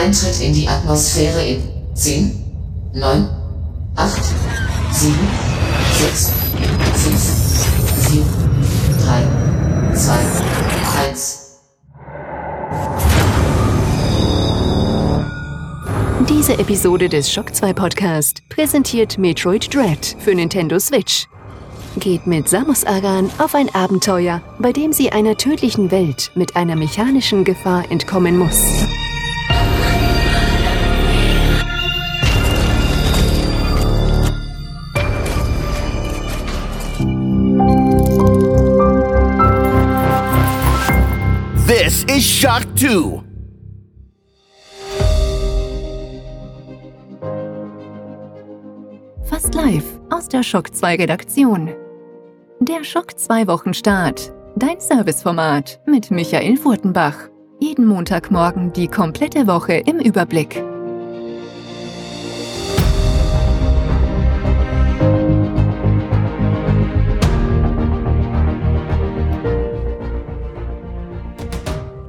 Eintritt in die Atmosphäre in 10, 9, 8, 7, 6, 5, 4, 3, 2, 1. Diese Episode des Shock 2 Podcast präsentiert Metroid Dread für Nintendo Switch. Geht mit Samus Aran auf ein Abenteuer, bei dem sie einer tödlichen Welt mit einer mechanischen Gefahr entkommen muss. Is Shock 2. Fast live aus der Shock 2 Redaktion. Der Schock 2 Wochenstart. Dein Serviceformat mit Michael Furtenbach. Jeden Montagmorgen die komplette Woche im Überblick.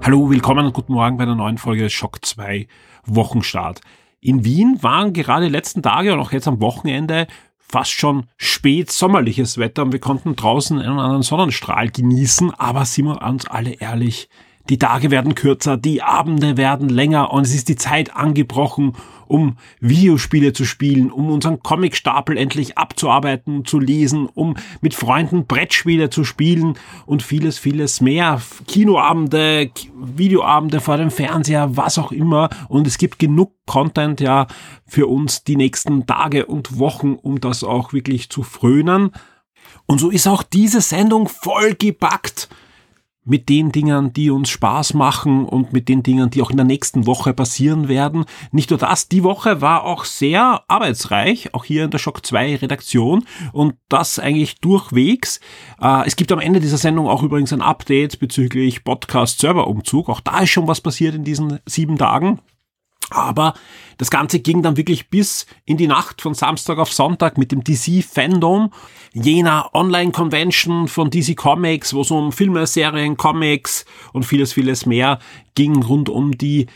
Hallo, willkommen und guten Morgen bei einer neuen Folge Schock 2 Wochenstart. In Wien waren gerade die letzten Tage und auch jetzt am Wochenende fast schon spät sommerliches Wetter und wir konnten draußen einen anderen Sonnenstrahl genießen, aber sind wir uns alle ehrlich, die Tage werden kürzer, die Abende werden länger und es ist die Zeit angebrochen, um Videospiele zu spielen, um unseren Comicstapel endlich abzuarbeiten, zu lesen, um mit Freunden Brettspiele zu spielen und vieles, vieles mehr. Kinoabende, Videoabende vor dem Fernseher, was auch immer. Und es gibt genug Content ja für uns die nächsten Tage und Wochen, um das auch wirklich zu frönen. Und so ist auch diese Sendung voll gepackt mit den Dingen, die uns Spaß machen und mit den Dingen, die auch in der nächsten Woche passieren werden. Nicht nur das, die Woche war auch sehr arbeitsreich, auch hier in der Shock 2 Redaktion und das eigentlich durchwegs. Äh, es gibt am Ende dieser Sendung auch übrigens ein Update bezüglich Podcast-Serverumzug. Auch da ist schon was passiert in diesen sieben Tagen. Aber das Ganze ging dann wirklich bis in die Nacht von Samstag auf Sonntag mit dem DC Fandom, jener Online-Convention von DC Comics, wo es um Filme, Serien, Comics und vieles, vieles mehr ging rund um die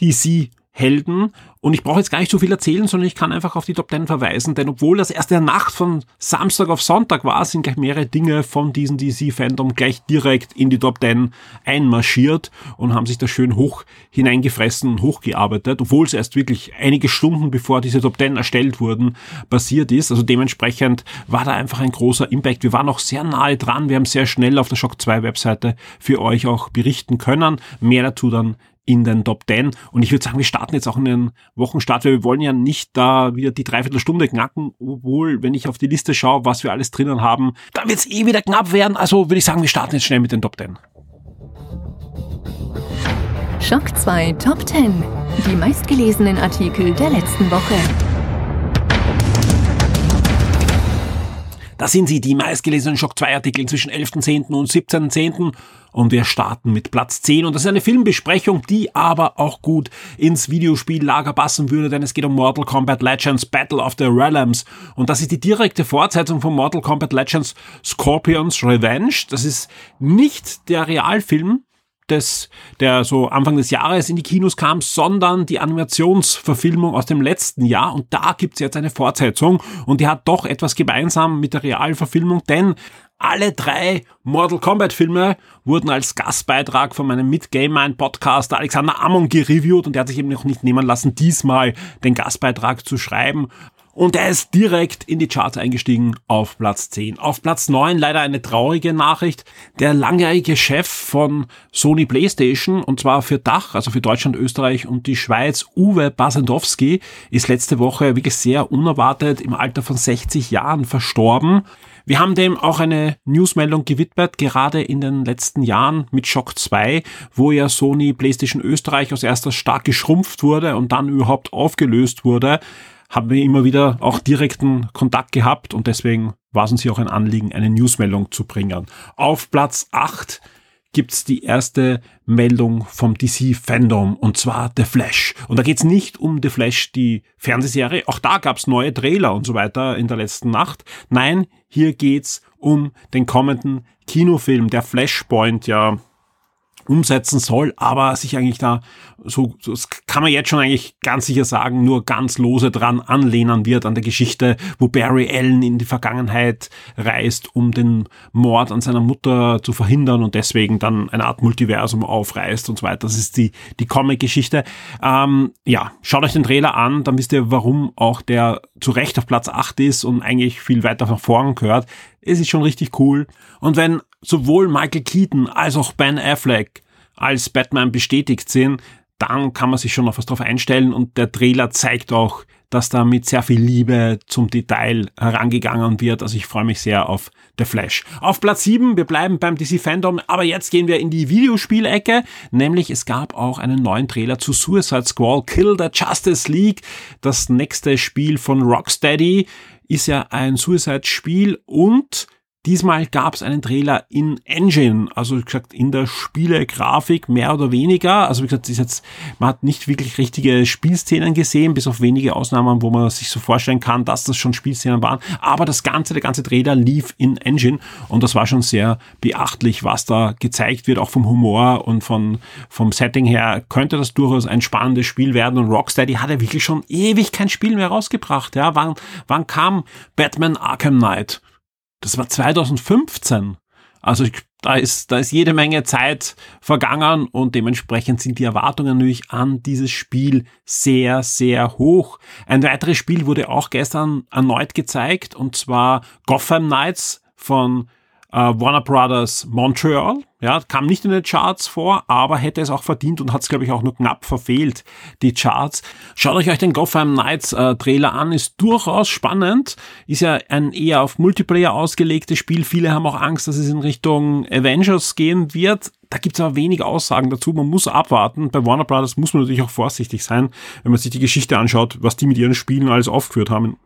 DC Helden. Und ich brauche jetzt gar nicht so viel erzählen, sondern ich kann einfach auf die Top 10 verweisen, denn obwohl das erst der Nacht von Samstag auf Sonntag war, sind gleich mehrere Dinge von diesem DC-Fandom gleich direkt in die Top 10 einmarschiert und haben sich da schön hoch hineingefressen und hochgearbeitet, obwohl es erst wirklich einige Stunden bevor diese Top 10 erstellt wurden, passiert ist. Also dementsprechend war da einfach ein großer Impact. Wir waren auch sehr nahe dran. Wir haben sehr schnell auf der Shock 2 Webseite für euch auch berichten können. Mehr dazu dann in den Top 10. Und ich würde sagen, wir starten jetzt auch in den Wochenstart, weil wir wollen ja nicht da wieder die Dreiviertelstunde knacken, obwohl, wenn ich auf die Liste schaue, was wir alles drinnen haben, dann wird es eh wieder knapp werden. Also würde ich sagen, wir starten jetzt schnell mit den Top 10. Schock 2 Top 10. Die meistgelesenen Artikel der letzten Woche. Da sind sie, die meistgelesenen Schock 2 Artikel zwischen 11.10. und 17.10. Und wir starten mit Platz 10. Und das ist eine Filmbesprechung, die aber auch gut ins Videospiellager passen würde, denn es geht um Mortal Kombat Legends Battle of the Realms. Und das ist die direkte Fortsetzung von Mortal Kombat Legends Scorpions Revenge. Das ist nicht der Realfilm, des, der so Anfang des Jahres in die Kinos kam, sondern die Animationsverfilmung aus dem letzten Jahr. Und da gibt's jetzt eine Fortsetzung und die hat doch etwas gemeinsam mit der Realverfilmung, denn alle drei Mortal Kombat Filme wurden als Gastbeitrag von meinem Mitgame Podcaster Alexander Amon gereviewt und der hat sich eben noch nicht nehmen lassen, diesmal den Gastbeitrag zu schreiben. Und er ist direkt in die Charts eingestiegen auf Platz 10. Auf Platz 9 leider eine traurige Nachricht. Der langjährige Chef von Sony PlayStation, und zwar für Dach, also für Deutschland, Österreich und die Schweiz, Uwe Basendowski, ist letzte Woche wirklich sehr unerwartet im Alter von 60 Jahren verstorben. Wir haben dem auch eine Newsmeldung gewidmet, gerade in den letzten Jahren mit Shock 2, wo ja Sony PlayStation Österreich aus erstes stark geschrumpft wurde und dann überhaupt aufgelöst wurde haben wir immer wieder auch direkten Kontakt gehabt und deswegen war es uns hier auch ein Anliegen, eine Newsmeldung zu bringen. Auf Platz 8 gibt's die erste Meldung vom DC Fandom und zwar The Flash. Und da geht's nicht um The Flash, die Fernsehserie. Auch da gab's neue Trailer und so weiter in der letzten Nacht. Nein, hier geht's um den kommenden Kinofilm, der Flashpoint ja umsetzen soll, aber sich eigentlich da so, so das kann man jetzt schon eigentlich ganz sicher sagen, nur ganz lose dran anlehnen wird an der Geschichte, wo Barry Allen in die Vergangenheit reist, um den Mord an seiner Mutter zu verhindern und deswegen dann eine Art Multiversum aufreißt und so weiter. Das ist die, die Comic-Geschichte. Ähm, ja, schaut euch den Trailer an, dann wisst ihr, warum auch der zu Recht auf Platz 8 ist und eigentlich viel weiter nach vorn gehört. Es ist schon richtig cool. Und wenn sowohl Michael Keaton als auch Ben Affleck als Batman bestätigt sind, dann kann man sich schon auf was drauf einstellen und der Trailer zeigt auch, dass da mit sehr viel Liebe zum Detail herangegangen wird. Also ich freue mich sehr auf The Flash. Auf Platz 7, wir bleiben beim DC Fandom, aber jetzt gehen wir in die Videospielecke, nämlich es gab auch einen neuen Trailer zu Suicide Squad Kill the Justice League. Das nächste Spiel von Rocksteady ist ja ein Suicide-Spiel und Diesmal gab es einen Trailer in Engine, also wie gesagt in der Spielegrafik mehr oder weniger. Also wie gesagt, ist jetzt, man hat nicht wirklich richtige Spielszenen gesehen, bis auf wenige Ausnahmen, wo man sich so vorstellen kann, dass das schon Spielszenen waren. Aber das ganze, der ganze Trailer lief in Engine und das war schon sehr beachtlich, was da gezeigt wird, auch vom Humor und von, vom Setting her könnte das durchaus ein spannendes Spiel werden. Und Rocksteady hat ja wirklich schon ewig kein Spiel mehr rausgebracht. Ja, wann, wann kam Batman Arkham Knight? Das war 2015. Also da ist, da ist jede Menge Zeit vergangen und dementsprechend sind die Erwartungen natürlich an dieses Spiel sehr, sehr hoch. Ein weiteres Spiel wurde auch gestern erneut gezeigt und zwar Gotham Knights von äh, Warner Brothers Montreal. Ja, kam nicht in den Charts vor, aber hätte es auch verdient und hat es, glaube ich, auch nur knapp verfehlt, die Charts. Schaut euch euch den Gotham Knights äh, Trailer an, ist durchaus spannend. Ist ja ein eher auf Multiplayer ausgelegtes Spiel. Viele haben auch Angst, dass es in Richtung Avengers gehen wird. Da gibt's aber wenig Aussagen dazu. Man muss abwarten. Bei Warner Brothers muss man natürlich auch vorsichtig sein, wenn man sich die Geschichte anschaut, was die mit ihren Spielen alles aufgeführt haben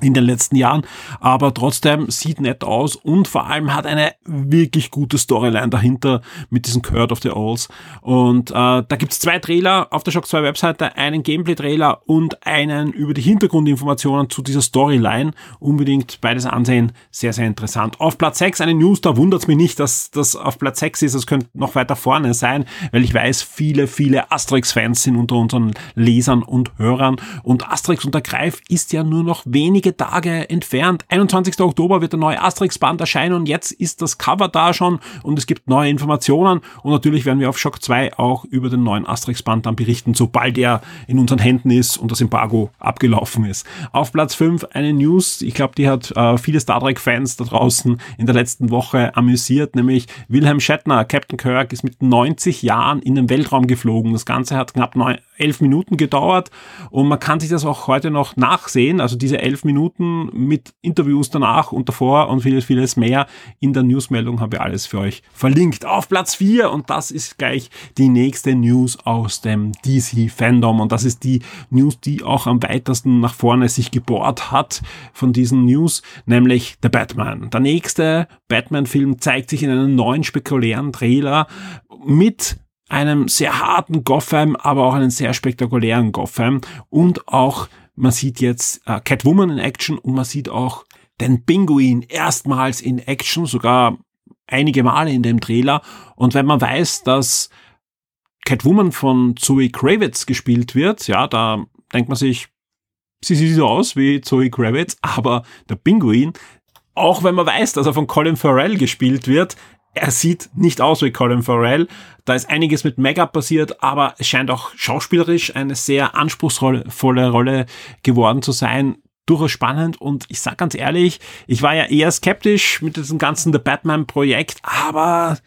in den letzten Jahren, aber trotzdem sieht nett aus und vor allem hat eine wirklich gute Storyline dahinter mit diesem Curd of the Owls. Und äh, da gibt's zwei Trailer auf der Shock 2 Webseite, einen Gameplay-Trailer und einen über die Hintergrundinformationen zu dieser Storyline. Unbedingt beides ansehen, sehr, sehr interessant. Auf Platz 6 eine News, da wundert's mich nicht, dass das auf Platz 6 ist, das könnte noch weiter vorne sein, weil ich weiß, viele, viele Asterix-Fans sind unter unseren Lesern und Hörern und Asterix und der Greif ist ja nur noch wenige Tage entfernt. 21. Oktober wird der neue Asterix-Band erscheinen und jetzt ist das Cover da schon und es gibt neue Informationen und natürlich werden wir auf Shock 2 auch über den neuen Asterix-Band dann berichten, sobald er in unseren Händen ist und das Embargo abgelaufen ist. Auf Platz 5 eine News, ich glaube, die hat äh, viele Star Trek-Fans da draußen in der letzten Woche amüsiert, nämlich Wilhelm Shatner, Captain Kirk, ist mit 90 Jahren in den Weltraum geflogen. Das Ganze hat knapp neun, elf Minuten gedauert und man kann sich das auch heute noch nachsehen, also diese elf Minuten Minuten mit Interviews danach und davor und vieles, vieles mehr. In der Newsmeldung haben wir alles für euch verlinkt. Auf Platz 4 und das ist gleich die nächste News aus dem DC-Fandom und das ist die News, die auch am weitesten nach vorne sich gebohrt hat von diesen News, nämlich The Batman. Der nächste Batman-Film zeigt sich in einem neuen spektakulären Trailer mit einem sehr harten Gotham, aber auch einen sehr spektakulären Gotham und auch man sieht jetzt äh, Catwoman in Action und man sieht auch den Pinguin erstmals in Action, sogar einige Male in dem Trailer. Und wenn man weiß, dass Catwoman von Zoe Kravitz gespielt wird, ja, da denkt man sich, sie sieht so aus wie Zoe Kravitz, aber der Pinguin, auch wenn man weiß, dass er von Colin Farrell gespielt wird, er sieht nicht aus wie Colin Farrell. Da ist einiges mit Make-up passiert, aber es scheint auch schauspielerisch eine sehr anspruchsvolle Rolle geworden zu sein. Durchaus spannend und ich sag ganz ehrlich, ich war ja eher skeptisch mit diesem ganzen The Batman Projekt, aber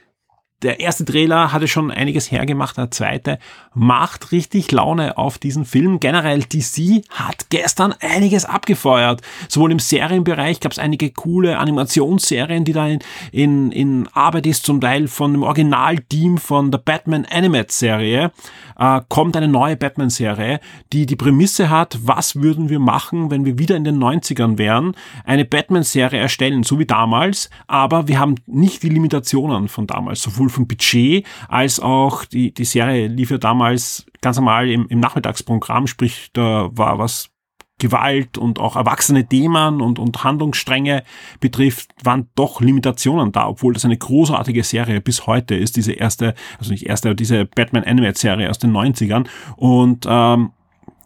der erste Trailer hatte schon einiges hergemacht, der zweite macht richtig Laune auf diesen Film. Generell DC hat gestern einiges abgefeuert. Sowohl im Serienbereich gab es einige coole Animationsserien, die da in, in, in Arbeit ist, zum Teil von dem Originalteam von der Batman Animate Serie. Äh, kommt eine neue Batman-Serie, die die Prämisse hat, was würden wir machen, wenn wir wieder in den 90ern wären, eine Batman-Serie erstellen, so wie damals, aber wir haben nicht die Limitationen von damals, sowohl vom Budget als auch die, die Serie lief ja damals ganz normal im, im Nachmittagsprogramm, sprich, da war was Gewalt und auch erwachsene Themen und, und Handlungsstränge betrifft, waren doch Limitationen da, obwohl das eine großartige Serie bis heute ist, diese erste, also nicht erste, aber diese Batman Animated Serie aus den 90ern. Und ähm,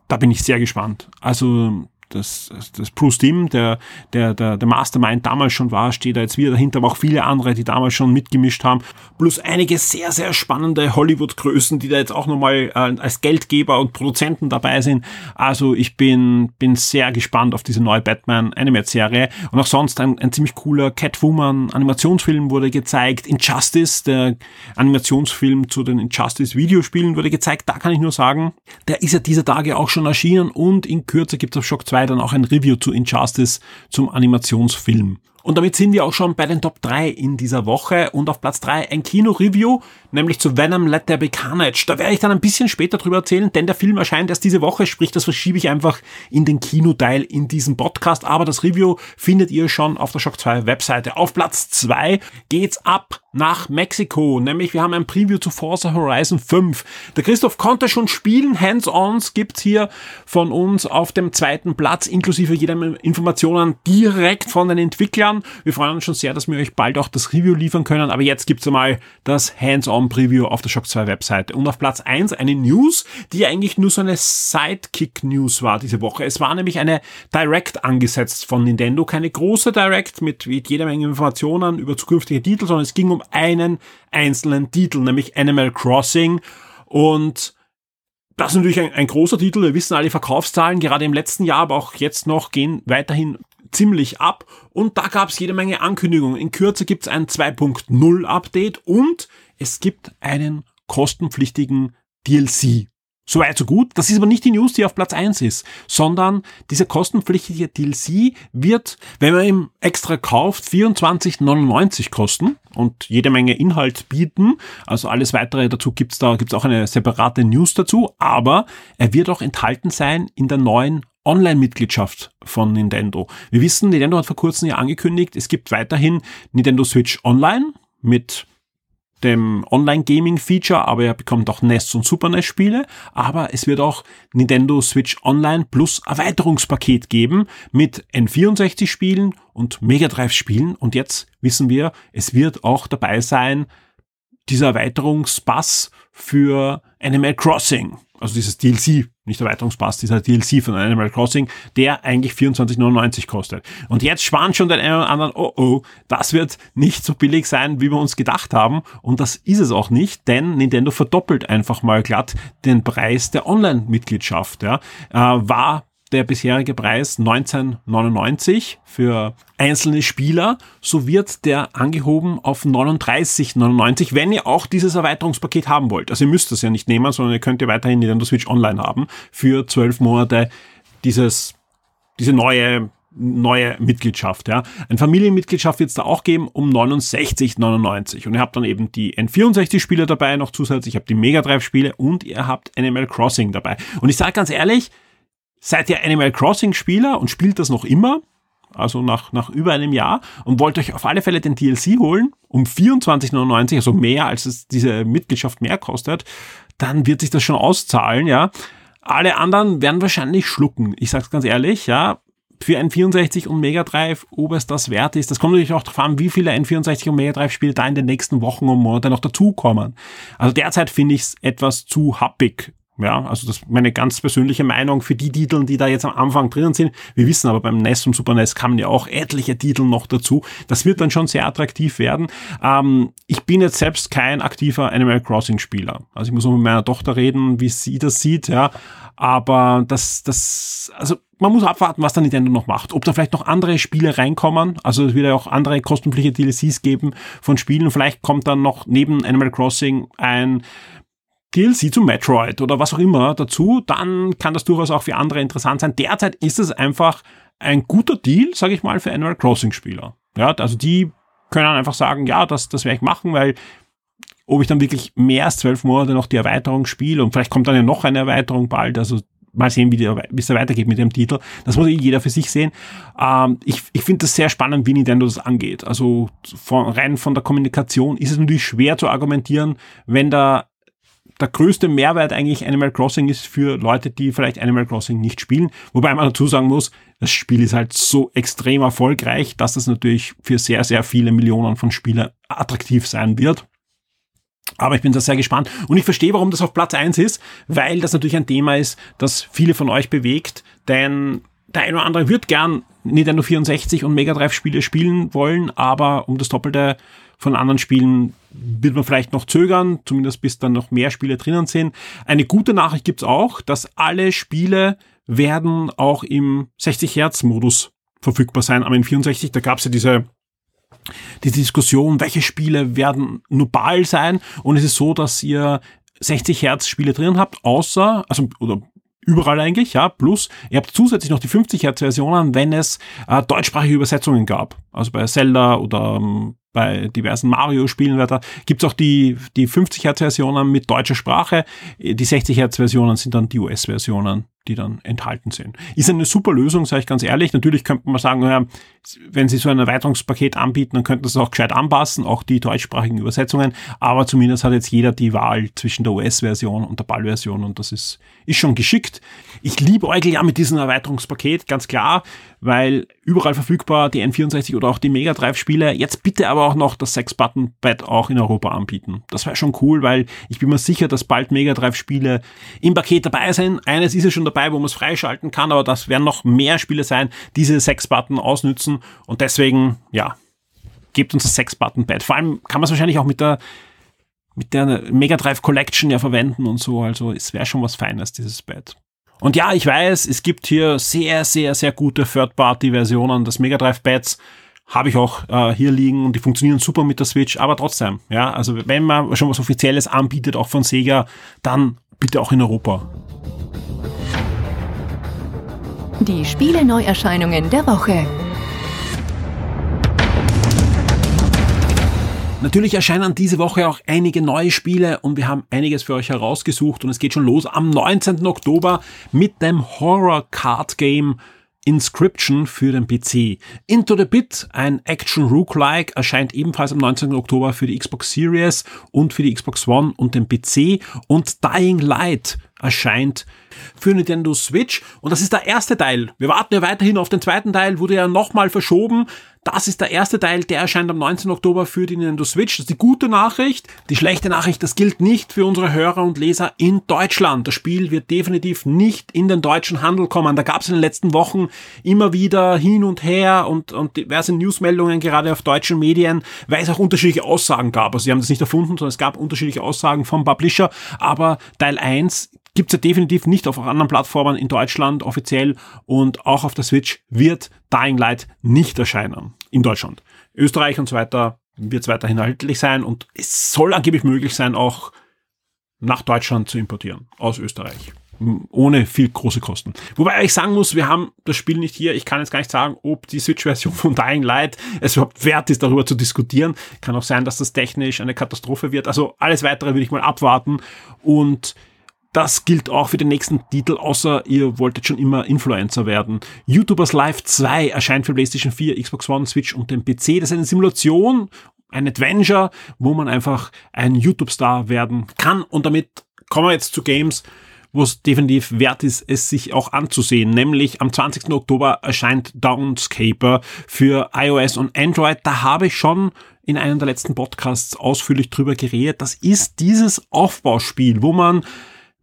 da bin ich sehr gespannt. Also das, das Bruce Timm, der, der, der, der Mastermind damals schon war, steht da jetzt wieder dahinter, aber auch viele andere, die damals schon mitgemischt haben, plus einige sehr, sehr spannende Hollywood-Größen, die da jetzt auch nochmal äh, als Geldgeber und Produzenten dabei sind. Also ich bin, bin sehr gespannt auf diese neue Batman Animated-Serie. Und auch sonst ein, ein ziemlich cooler Catwoman-Animationsfilm wurde gezeigt, Injustice, der Animationsfilm zu den Injustice-Videospielen wurde gezeigt, da kann ich nur sagen, der ist ja dieser Tage auch schon erschienen und in Kürze gibt es auf Shock 2 2 dann auch ein Review zu Injustice zum Animationsfilm. Und damit sind wir auch schon bei den Top 3 in dieser Woche und auf Platz 3 ein Kino-Review, nämlich zu Venom Let There Be Carnage. Da werde ich dann ein bisschen später drüber erzählen, denn der Film erscheint erst diese Woche, sprich das verschiebe ich einfach in den Kinoteil in diesem Podcast, aber das Review findet ihr schon auf der Shock 2 Webseite. Auf Platz 2 geht's ab nach Mexiko, nämlich wir haben ein Preview zu Forza Horizon 5. Der Christoph konnte schon spielen, Hands-ons gibt's hier von uns auf dem zweiten Platz, inklusive jeder Informationen direkt von den Entwicklern. Wir freuen uns schon sehr, dass wir euch bald auch das Review liefern können, aber jetzt gibt's einmal das Hands-on-Preview auf der Shock 2 Webseite. Und auf Platz 1 eine News, die eigentlich nur so eine Sidekick-News war diese Woche. Es war nämlich eine Direct angesetzt von Nintendo, keine große Direct mit, mit jeder Menge Informationen über zukünftige Titel, sondern es ging um einen einzelnen Titel, nämlich Animal Crossing. Und das ist natürlich ein, ein, großer Titel. Wir wissen alle Verkaufszahlen, gerade im letzten Jahr, aber auch jetzt noch, gehen weiterhin ziemlich ab. Und da gab es jede Menge Ankündigungen. In Kürze gibt es ein 2.0 Update und es gibt einen kostenpflichtigen DLC. Soweit so gut. Das ist aber nicht die News, die auf Platz eins ist, sondern dieser kostenpflichtige DLC wird, wenn man ihn extra kauft, 24,99 kosten und jede Menge Inhalt bieten. Also alles weitere dazu gibt's da, gibt's auch eine separate News dazu, aber er wird auch enthalten sein in der neuen Online-Mitgliedschaft von Nintendo. Wir wissen, Nintendo hat vor kurzem ja angekündigt, es gibt weiterhin Nintendo Switch Online mit dem Online-Gaming-Feature, aber er bekommt auch NES und Super NES-Spiele. Aber es wird auch Nintendo Switch Online plus Erweiterungspaket geben mit N64-Spielen und Mega Drive-Spielen. Und jetzt wissen wir, es wird auch dabei sein, dieser Erweiterungspass für Animal Crossing also dieses DLC, nicht Erweiterungspass, dieser DLC von Animal Crossing, der eigentlich 24,99 kostet. Und jetzt sparen schon den einen oder anderen, oh oh, das wird nicht so billig sein, wie wir uns gedacht haben. Und das ist es auch nicht, denn Nintendo verdoppelt einfach mal glatt den Preis der Online-Mitgliedschaft. Ja. Äh, war der bisherige Preis 19,99 für einzelne Spieler, so wird der angehoben auf 39,99, wenn ihr auch dieses Erweiterungspaket haben wollt. Also ihr müsst das ja nicht nehmen, sondern ihr könnt ja weiterhin Nintendo Switch Online haben für zwölf Monate dieses, diese neue neue Mitgliedschaft. Ja. Eine Familienmitgliedschaft wird es da auch geben um 69,99. Und ihr habt dann eben die N64-Spiele dabei noch zusätzlich, ihr habt die Mega Drive-Spiele und ihr habt Animal Crossing dabei. Und ich sage ganz ehrlich, seid ihr Animal Crossing Spieler und spielt das noch immer, also nach, nach über einem Jahr und wollt euch auf alle Fälle den DLC holen, um 24,99, also mehr als es diese Mitgliedschaft mehr kostet, dann wird sich das schon auszahlen, ja. Alle anderen werden wahrscheinlich schlucken. Ich sag's ganz ehrlich, ja. Für N64 und Mega Drive, ob es das wert ist. Das kommt natürlich auch darauf an, wie viele N64 und Mega Drive Spiele da in den nächsten Wochen und Monaten noch dazukommen. Also derzeit finde ich es etwas zu happig ja, also das ist meine ganz persönliche Meinung für die Titel, die da jetzt am Anfang drinnen sind. Wir wissen aber beim NES und Super NES kamen ja auch etliche Titel noch dazu. Das wird dann schon sehr attraktiv werden. Ähm, ich bin jetzt selbst kein aktiver Animal Crossing Spieler. Also ich muss noch mit meiner Tochter reden, wie sie das sieht, ja. Aber das, das, also man muss abwarten, was der Nintendo noch macht. Ob da vielleicht noch andere Spiele reinkommen. Also es wird ja auch andere kostenpflichtige DLCs geben von Spielen. Vielleicht kommt dann noch neben Animal Crossing ein DLC zu Metroid oder was auch immer dazu, dann kann das durchaus auch für andere interessant sein. Derzeit ist es einfach ein guter Deal, sage ich mal, für Animal Crossing Spieler. Ja, also die können einfach sagen, ja, das, das werde ich machen, weil ob ich dann wirklich mehr als zwölf Monate noch die Erweiterung spiele und vielleicht kommt dann ja noch eine Erweiterung bald, also mal sehen, wie, es weitergeht mit dem Titel. Das muss jeder für sich sehen. Ähm, ich ich finde das sehr spannend, wie Nintendo das angeht. Also von, rein von der Kommunikation ist es natürlich schwer zu argumentieren, wenn da der größte Mehrwert eigentlich Animal Crossing ist für Leute, die vielleicht Animal Crossing nicht spielen. Wobei man dazu sagen muss, das Spiel ist halt so extrem erfolgreich, dass das natürlich für sehr, sehr viele Millionen von Spielern attraktiv sein wird. Aber ich bin da sehr gespannt. Und ich verstehe, warum das auf Platz eins ist, weil das natürlich ein Thema ist, das viele von euch bewegt. Denn der eine oder andere wird gern Nintendo 64 und Mega Drive Spiele spielen wollen, aber um das Doppelte von anderen Spielen wird man vielleicht noch zögern, zumindest bis dann noch mehr Spiele drinnen sind. Eine gute Nachricht gibt's auch, dass alle Spiele werden auch im 60 Hertz Modus verfügbar sein. Aber in 64, da gab's ja diese die Diskussion, welche Spiele werden nubal sein. Und es ist so, dass ihr 60 Hertz Spiele drin habt, außer, also, oder überall eigentlich, ja, plus ihr habt zusätzlich noch die 50 Hertz Versionen, wenn es äh, deutschsprachige Übersetzungen gab. Also bei Zelda oder ähm, bei diversen Mario-Spielen weiter, gibt's auch die, die 50 Hertz-Versionen mit deutscher Sprache. Die 60 Hertz-Versionen sind dann die US-Versionen, die dann enthalten sind. Ist eine super Lösung, sage ich ganz ehrlich. Natürlich könnte man sagen, naja, wenn Sie so ein Erweiterungspaket anbieten, dann könnten Sie es auch gescheit anpassen, auch die deutschsprachigen Übersetzungen. Aber zumindest hat jetzt jeder die Wahl zwischen der US-Version und der Ball-Version und das ist, ist schon geschickt. Ich liebe Eugel ja mit diesem Erweiterungspaket, ganz klar, weil überall verfügbar die N64 oder auch die Mega Drive Spiele. Jetzt bitte aber auch noch das 6-Button-Pad auch in Europa anbieten. Das wäre schon cool, weil ich bin mir sicher, dass bald Mega Drive Spiele im Paket dabei sind. Eines ist ja schon dabei, wo man es freischalten kann, aber das werden noch mehr Spiele sein, diese 6-Button ausnützen und deswegen, ja, gebt uns das 6-Button-Pad. Vor allem kann man es wahrscheinlich auch mit der mit der Mega Drive Collection ja verwenden und so. Also es wäre schon was Feines, dieses Pad. Und ja, ich weiß, es gibt hier sehr, sehr, sehr gute Third-Party-Versionen des Mega Drive Pads. Habe ich auch äh, hier liegen und die funktionieren super mit der Switch, aber trotzdem, ja, also wenn man schon was Offizielles anbietet, auch von Sega, dann bitte auch in Europa. Die Spiele-Neuerscheinungen der Woche. Natürlich erscheinen diese Woche auch einige neue Spiele und wir haben einiges für euch herausgesucht und es geht schon los am 19. Oktober mit dem Horror Card Game Inscription für den PC. Into the Bit, ein Action Rook-like, erscheint ebenfalls am 19. Oktober für die Xbox Series und für die Xbox One und den PC und Dying Light erscheint für Nintendo Switch und das ist der erste Teil. Wir warten ja weiterhin auf den zweiten Teil, wurde ja nochmal verschoben. Das ist der erste Teil, der erscheint am 19. Oktober für die Nintendo Switch. Das ist die gute Nachricht. Die schlechte Nachricht, das gilt nicht für unsere Hörer und Leser in Deutschland. Das Spiel wird definitiv nicht in den deutschen Handel kommen. Da gab es in den letzten Wochen immer wieder hin und her und, und diverse Newsmeldungen, gerade auf deutschen Medien, weil es auch unterschiedliche Aussagen gab. Also sie haben das nicht erfunden, sondern es gab unterschiedliche Aussagen vom Publisher. Aber Teil 1 gibt's ja definitiv nicht auf anderen Plattformen in Deutschland offiziell und auch auf der Switch wird Dying Light nicht erscheinen in Deutschland. Österreich und so weiter wird es weiterhin erhältlich sein und es soll angeblich möglich sein, auch nach Deutschland zu importieren aus Österreich. Ohne viel große Kosten. Wobei ich sagen muss, wir haben das Spiel nicht hier. Ich kann jetzt gar nicht sagen, ob die Switch-Version von Dying Light es überhaupt wert ist, darüber zu diskutieren. Kann auch sein, dass das technisch eine Katastrophe wird. Also alles weitere würde ich mal abwarten. Und das gilt auch für den nächsten Titel, außer ihr wolltet schon immer Influencer werden. YouTubers Live 2 erscheint für PlayStation 4, Xbox One, Switch und den PC. Das ist eine Simulation, ein Adventure, wo man einfach ein YouTube-Star werden kann. Und damit kommen wir jetzt zu Games, wo es definitiv wert ist, es sich auch anzusehen. Nämlich am 20. Oktober erscheint Downscaper für iOS und Android. Da habe ich schon in einem der letzten Podcasts ausführlich drüber geredet. Das ist dieses Aufbauspiel, wo man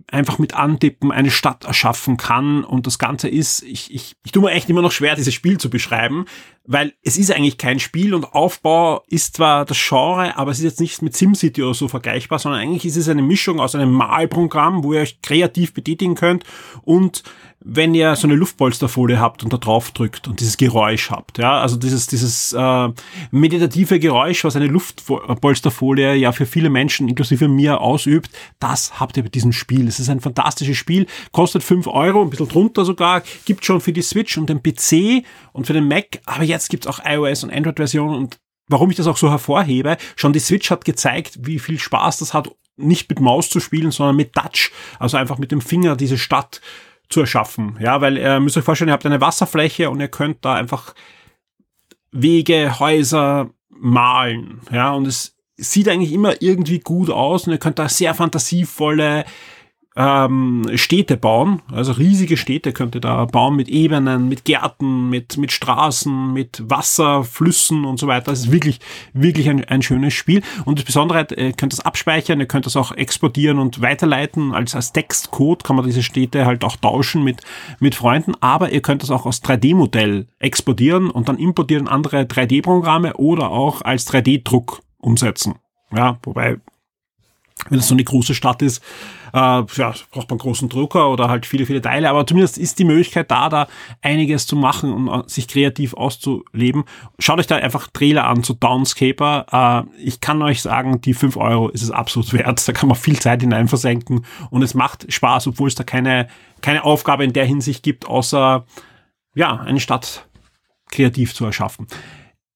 einfach mit Antippen eine Stadt erschaffen kann. Und das Ganze ist, ich, ich, ich tue mir echt immer noch schwer, dieses Spiel zu beschreiben, weil es ist eigentlich kein Spiel und Aufbau ist zwar das Genre, aber es ist jetzt nicht mit SimCity oder so vergleichbar, sondern eigentlich ist es eine Mischung aus einem Malprogramm, wo ihr euch kreativ betätigen könnt und wenn ihr so eine Luftpolsterfolie habt und da drauf drückt und dieses Geräusch habt, ja, also dieses, dieses äh, meditative Geräusch, was eine Luftpolsterfolie ja für viele Menschen, inklusive mir, ausübt, das habt ihr bei diesem Spiel. Es ist ein fantastisches Spiel, kostet fünf Euro, ein bisschen drunter sogar, gibt schon für die Switch und den PC und für den Mac, aber jetzt gibt's auch iOS und Android-Versionen und warum ich das auch so hervorhebe, schon die Switch hat gezeigt, wie viel Spaß das hat, nicht mit Maus zu spielen, sondern mit Touch, also einfach mit dem Finger diese Stadt zu erschaffen. Ja, weil ihr müsst euch vorstellen, ihr habt eine Wasserfläche und ihr könnt da einfach Wege, Häuser malen. Ja, und es sieht eigentlich immer irgendwie gut aus und ihr könnt da sehr fantasievolle ähm, Städte bauen, also riesige Städte könnt ihr da bauen mit Ebenen, mit Gärten, mit, mit Straßen, mit Wasser, Flüssen und so weiter. Das ist wirklich, wirklich ein, ein schönes Spiel. Und das Besondere, ihr könnt das abspeichern, ihr könnt das auch exportieren und weiterleiten. Als, als Textcode kann man diese Städte halt auch tauschen mit, mit Freunden, aber ihr könnt das auch als 3D-Modell exportieren und dann importieren andere 3D-Programme oder auch als 3D-Druck umsetzen. Ja, wobei wenn es so eine große Stadt ist, äh, ja, braucht man großen Drucker oder halt viele, viele Teile, aber zumindest ist die Möglichkeit da, da einiges zu machen und uh, sich kreativ auszuleben. Schaut euch da einfach Trailer an zu Downscaper. Äh, ich kann euch sagen, die fünf Euro ist es absolut wert. Da kann man viel Zeit hinein versenken und es macht Spaß, obwohl es da keine, keine Aufgabe in der Hinsicht gibt, außer ja, eine Stadt kreativ zu erschaffen.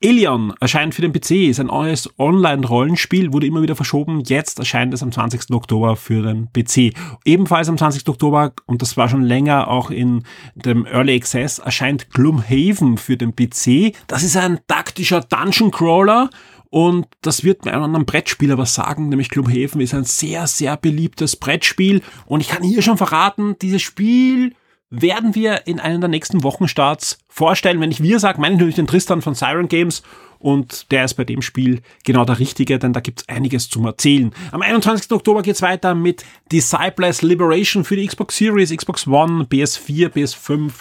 Elion erscheint für den PC, ist ein neues Online-Rollenspiel, wurde immer wieder verschoben. Jetzt erscheint es am 20. Oktober für den PC. Ebenfalls am 20. Oktober, und das war schon länger auch in dem Early Access, erscheint Gloomhaven für den PC. Das ist ein taktischer Dungeon Crawler. Und das wird mir einem anderen Brettspieler was sagen, nämlich Gloomhaven ist ein sehr, sehr beliebtes Brettspiel. Und ich kann hier schon verraten, dieses Spiel werden wir in einem der nächsten Wochenstarts vorstellen. Wenn ich wir sage, meine ich natürlich den Tristan von Siren Games und der ist bei dem Spiel genau der Richtige, denn da gibt's einiges zum Erzählen. Am 21. Oktober geht's weiter mit Disciples Liberation für die Xbox Series, Xbox One, PS4, PS5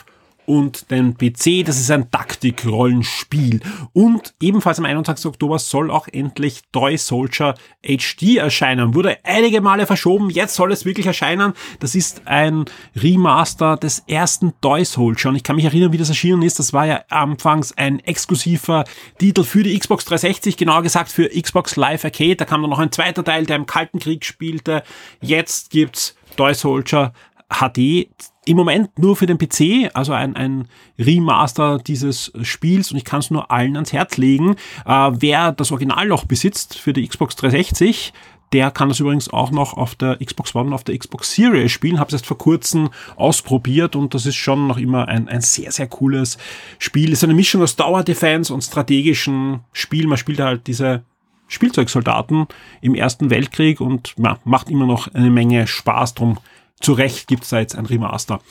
und den PC. Das ist ein Taktik-Rollenspiel. Und ebenfalls am 21. Oktober soll auch endlich Toy Soldier HD erscheinen. Wurde einige Male verschoben, jetzt soll es wirklich erscheinen. Das ist ein Remaster des ersten Toy Soldier. Und ich kann mich erinnern, wie das erschienen ist. Das war ja anfangs ein exklusiver Titel für die Xbox 360, genauer gesagt für Xbox Live Arcade. Da kam dann noch ein zweiter Teil, der im Kalten Krieg spielte. Jetzt gibt's Toy Soldier HD im Moment nur für den PC, also ein, ein Remaster dieses Spiels und ich kann es nur allen ans Herz legen. Äh, wer das Original noch besitzt für die Xbox 360, der kann das übrigens auch noch auf der Xbox One und auf der Xbox Series spielen. Habe es erst vor kurzem ausprobiert und das ist schon noch immer ein, ein sehr, sehr cooles Spiel. Es ist eine Mischung aus Tower Defense und strategischen Spiel. Man spielt halt diese Spielzeugsoldaten im Ersten Weltkrieg und ja, macht immer noch eine Menge Spaß drum zu Recht gibt es da jetzt ein Remaster.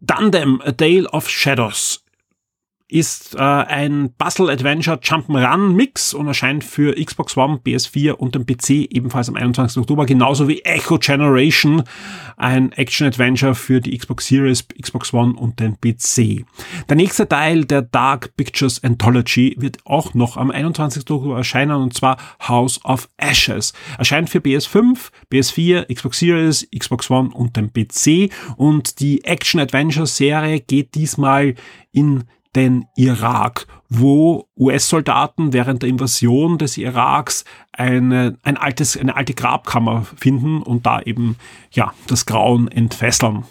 Dandem, A Tale of Shadows ist äh, ein Puzzle Adventure Jump'n'Run Mix und erscheint für Xbox One, PS4 und den PC ebenfalls am 21. Oktober, genauso wie Echo Generation, ein Action Adventure für die Xbox Series, Xbox One und den PC. Der nächste Teil der Dark Pictures Anthology wird auch noch am 21. Oktober erscheinen und zwar House of Ashes. Erscheint für PS5, PS4, Xbox Series, Xbox One und den PC und die Action Adventure Serie geht diesmal in den Irak, wo US-Soldaten während der Invasion des Iraks eine, ein altes, eine alte Grabkammer finden und da eben, ja, das Grauen entfesseln.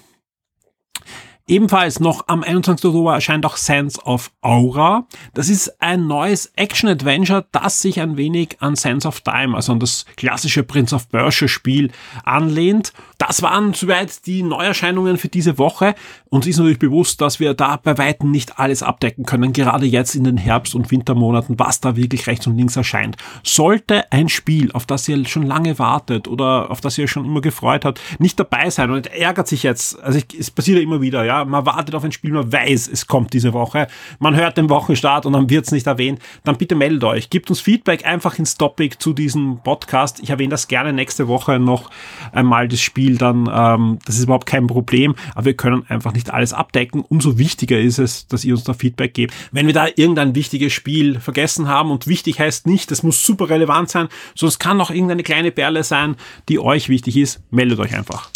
Ebenfalls noch am 21. Oktober erscheint auch Sense of Aura. Das ist ein neues Action-Adventure, das sich ein wenig an Sense of Time, also an das klassische Prince of Persia Spiel anlehnt. Das waren soweit die Neuerscheinungen für diese Woche. Uns ist natürlich bewusst, dass wir da bei Weitem nicht alles abdecken können, gerade jetzt in den Herbst- und Wintermonaten, was da wirklich rechts und links erscheint. Sollte ein Spiel, auf das ihr schon lange wartet oder auf das ihr schon immer gefreut habt, nicht dabei sein und ärgert sich jetzt, also es passiert ja immer wieder, ja, man wartet auf ein Spiel, man weiß, es kommt diese Woche, man hört den Wochenstart und dann wird es nicht erwähnt, dann bitte meldet euch, gebt uns Feedback einfach ins Topic zu diesem Podcast. Ich erwähne das gerne nächste Woche noch einmal das Spiel, dann ähm, das ist überhaupt kein Problem, aber wir können einfach nicht alles abdecken. Umso wichtiger ist es, dass ihr uns da Feedback gebt. Wenn wir da irgendein wichtiges Spiel vergessen haben und wichtig heißt nicht, das muss super relevant sein, es kann auch irgendeine kleine Perle sein, die euch wichtig ist, meldet euch einfach.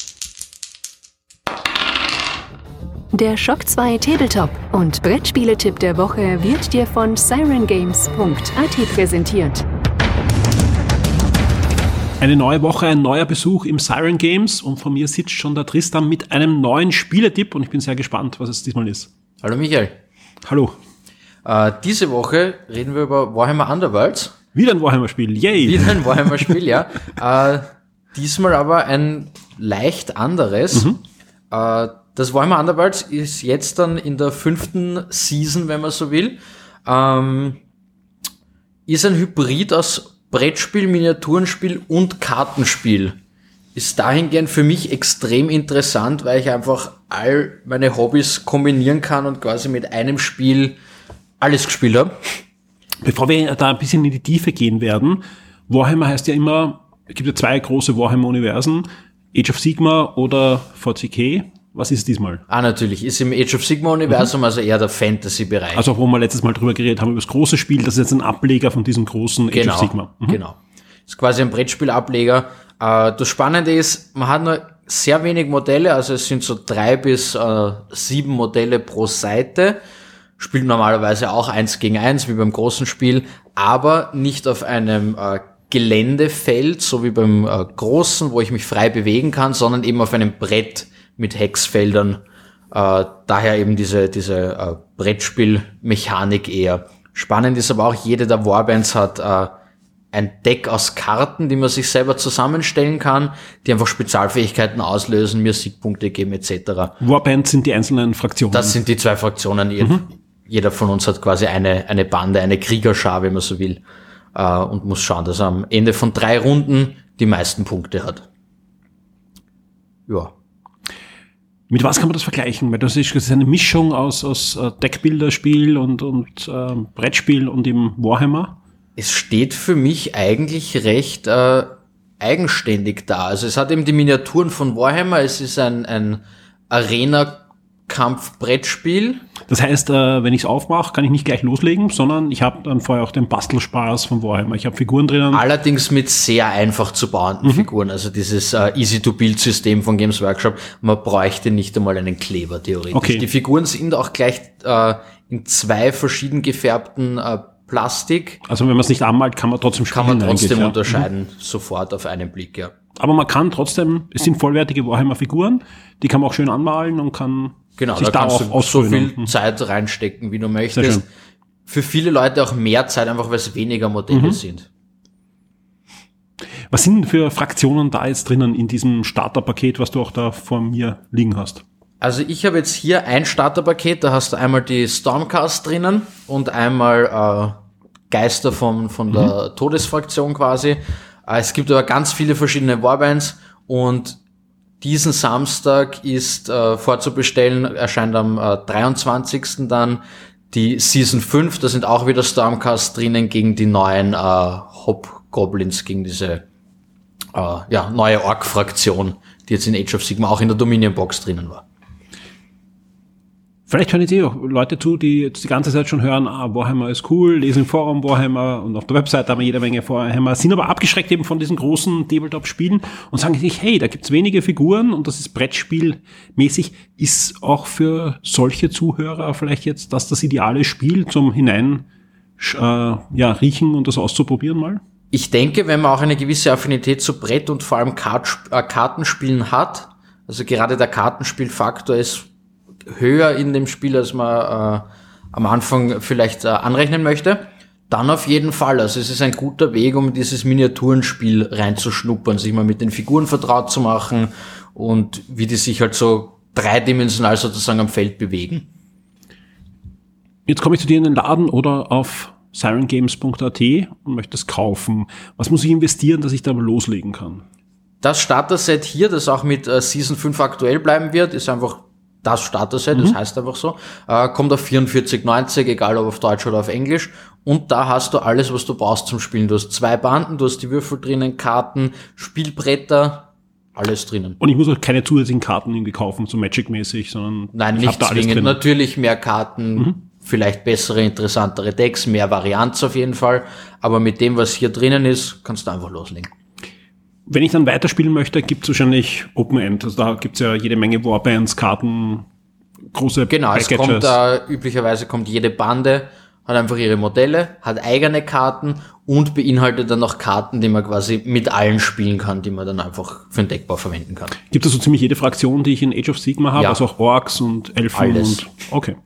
Der Shock 2 Tabletop und Brettspieletipp der Woche wird dir von sirengames.at präsentiert. Eine neue Woche, ein neuer Besuch im Siren Games und von mir sitzt schon der Tristan mit einem neuen Spieletipp und ich bin sehr gespannt, was es diesmal ist. Hallo Michael. Hallo. Äh, diese Woche reden wir über Warhammer Underworld. Wieder ein Warhammer-Spiel, yay! Wieder ein Warhammer-Spiel, ja. Äh, diesmal aber ein leicht anderes. Mhm. Äh, das Warhammer Underworld ist jetzt dann in der fünften Season, wenn man so will. Ähm, ist ein Hybrid aus Brettspiel, Miniaturenspiel und Kartenspiel ist dahingehend für mich extrem interessant, weil ich einfach all meine Hobbys kombinieren kann und quasi mit einem Spiel alles gespielt habe. Bevor wir da ein bisschen in die Tiefe gehen werden, Warhammer heißt ja immer, es gibt ja zwei große Warhammer-Universen, Age of Sigma oder 40k. Was ist diesmal? Ah, natürlich. Ist im Age of Sigma-Universum, also eher der Fantasy-Bereich. Also, wo wir letztes Mal drüber geredet haben, über das große Spiel, das ist jetzt ein Ableger von diesem großen Age genau, of Sigma. Mhm. Genau. Ist quasi ein Brettspielableger. Äh, das Spannende ist, man hat nur sehr wenig Modelle, also es sind so drei bis äh, sieben Modelle pro Seite. Spielt normalerweise auch eins gegen eins, wie beim großen Spiel, aber nicht auf einem äh, Geländefeld, so wie beim äh, großen, wo ich mich frei bewegen kann, sondern eben auf einem Brett mit Hexfeldern. Äh, daher eben diese, diese äh, Brettspielmechanik eher. Spannend ist aber auch, jede der Warbands hat äh, ein Deck aus Karten, die man sich selber zusammenstellen kann, die einfach Spezialfähigkeiten auslösen, mir Siegpunkte geben etc. Warbands sind die einzelnen Fraktionen. Das sind die zwei Fraktionen. Mhm. Jeder von uns hat quasi eine, eine Bande, eine Kriegerschar, wenn man so will. Äh, und muss schauen, dass er am Ende von drei Runden die meisten Punkte hat. Ja. Mit was kann man das vergleichen? Weil das ist, das ist eine Mischung aus, aus äh, Deckbilderspiel und, und äh, Brettspiel und im Warhammer. Es steht für mich eigentlich recht äh, eigenständig da. Also es hat eben die Miniaturen von Warhammer, es ist ein, ein Arena-Kampf-Brettspiel. Das heißt, äh, wenn ich es aufmache, kann ich nicht gleich loslegen, sondern ich habe dann vorher auch den Bastelspaß von Warhammer. Ich habe Figuren drinnen. Allerdings mit sehr einfach zu bauenden mhm. Figuren. Also dieses äh, Easy-to-Build-System von Games Workshop, man bräuchte nicht einmal einen Kleber theoretisch. Okay. Die Figuren sind auch gleich äh, in zwei verschieden gefärbten Plastik. Also wenn man es nicht anmalt, kann man trotzdem spielen. Kann man trotzdem ja. unterscheiden, mhm. sofort auf einen Blick, ja. Aber man kann trotzdem, es sind vollwertige Warhammer-Figuren, die kann man auch schön anmalen und kann genau, sich da, da auch du so viel mhm. Zeit reinstecken, wie du möchtest. Für viele Leute auch mehr Zeit, einfach weil es weniger Modelle mhm. sind. Was sind für Fraktionen da jetzt drinnen in diesem Starterpaket, was du auch da vor mir liegen hast? Also ich habe jetzt hier ein Starterpaket, da hast du einmal die Stormcast drinnen und einmal äh, Geister von, von mhm. der Todesfraktion quasi. Äh, es gibt aber ganz viele verschiedene Warbands und diesen Samstag ist äh, vorzubestellen, erscheint am äh, 23. dann die Season 5, da sind auch wieder Stormcasts drinnen gegen die neuen äh, Hobgoblins, gegen diese äh, ja, neue Ork-Fraktion, die jetzt in Age of Sigma auch in der Dominion-Box drinnen war. Vielleicht hören jetzt eh auch Leute zu, die jetzt die ganze Zeit schon hören, ah, Warhammer ist cool, lesen im Forum Warhammer und auf der Website haben wir jede Menge Warhammer, sind aber abgeschreckt eben von diesen großen Tabletop-Spielen und sagen sich, hey, da gibt's wenige Figuren und das ist Brettspielmäßig. Ist auch für solche Zuhörer vielleicht jetzt das das ideale Spiel zum hinein äh, ja, riechen und das auszuprobieren mal? Ich denke, wenn man auch eine gewisse Affinität zu Brett und vor allem Kart äh, Kartenspielen hat, also gerade der Kartenspielfaktor ist höher in dem Spiel, als man äh, am Anfang vielleicht äh, anrechnen möchte. Dann auf jeden Fall. Also es ist ein guter Weg, um dieses Miniaturenspiel reinzuschnuppern, sich mal mit den Figuren vertraut zu machen und wie die sich halt so dreidimensional sozusagen am Feld bewegen. Jetzt komme ich zu dir in den Laden oder auf sirengames.at und möchte es kaufen. Was muss ich investieren, dass ich da mal loslegen kann? Das Starter-Set hier, das auch mit äh, Season 5 aktuell bleiben wird, ist einfach das Starter-Set, mhm. das heißt einfach so, äh, kommt auf 44,90, egal ob auf Deutsch oder auf Englisch. Und da hast du alles, was du brauchst zum Spielen. Du hast zwei Banden, du hast die Würfel drinnen, Karten, Spielbretter, alles drinnen. Und ich muss auch keine zusätzlichen Karten irgendwie kaufen, so Magic-mäßig, sondern Nein, nicht zwingend. Natürlich mehr Karten, mhm. vielleicht bessere, interessantere Decks, mehr Varianz auf jeden Fall. Aber mit dem, was hier drinnen ist, kannst du einfach loslegen. Wenn ich dann weiterspielen möchte, gibt es wahrscheinlich Open End. Also da gibt es ja jede Menge Warbands, Karten, große Genau, es kommt da, üblicherweise kommt jede Bande, hat einfach ihre Modelle, hat eigene Karten und beinhaltet dann noch Karten, die man quasi mit allen spielen kann, die man dann einfach für den Deckbau verwenden kann. Gibt es so ziemlich jede Fraktion, die ich in Age of Sigma habe, ja. also auch Orks und Elfen Alles. und okay.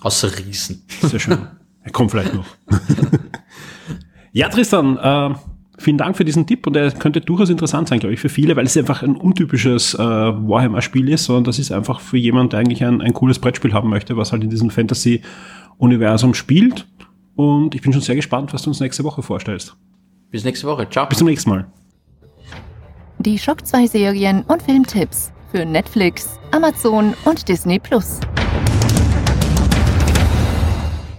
Außer Riesen. Sehr schön. Er kommt vielleicht noch. ja, Tristan, äh, Vielen Dank für diesen Tipp und er könnte durchaus interessant sein, glaube ich, für viele, weil es einfach ein untypisches äh, Warhammer-Spiel ist, sondern das ist einfach für jemand, der eigentlich ein, ein cooles Brettspiel haben möchte, was halt in diesem Fantasy-Universum spielt. Und ich bin schon sehr gespannt, was du uns nächste Woche vorstellst. Bis nächste Woche. Ciao. Bis zum nächsten Mal. Die Schock 2 Serien und Filmtipps für Netflix, Amazon und Disney Plus.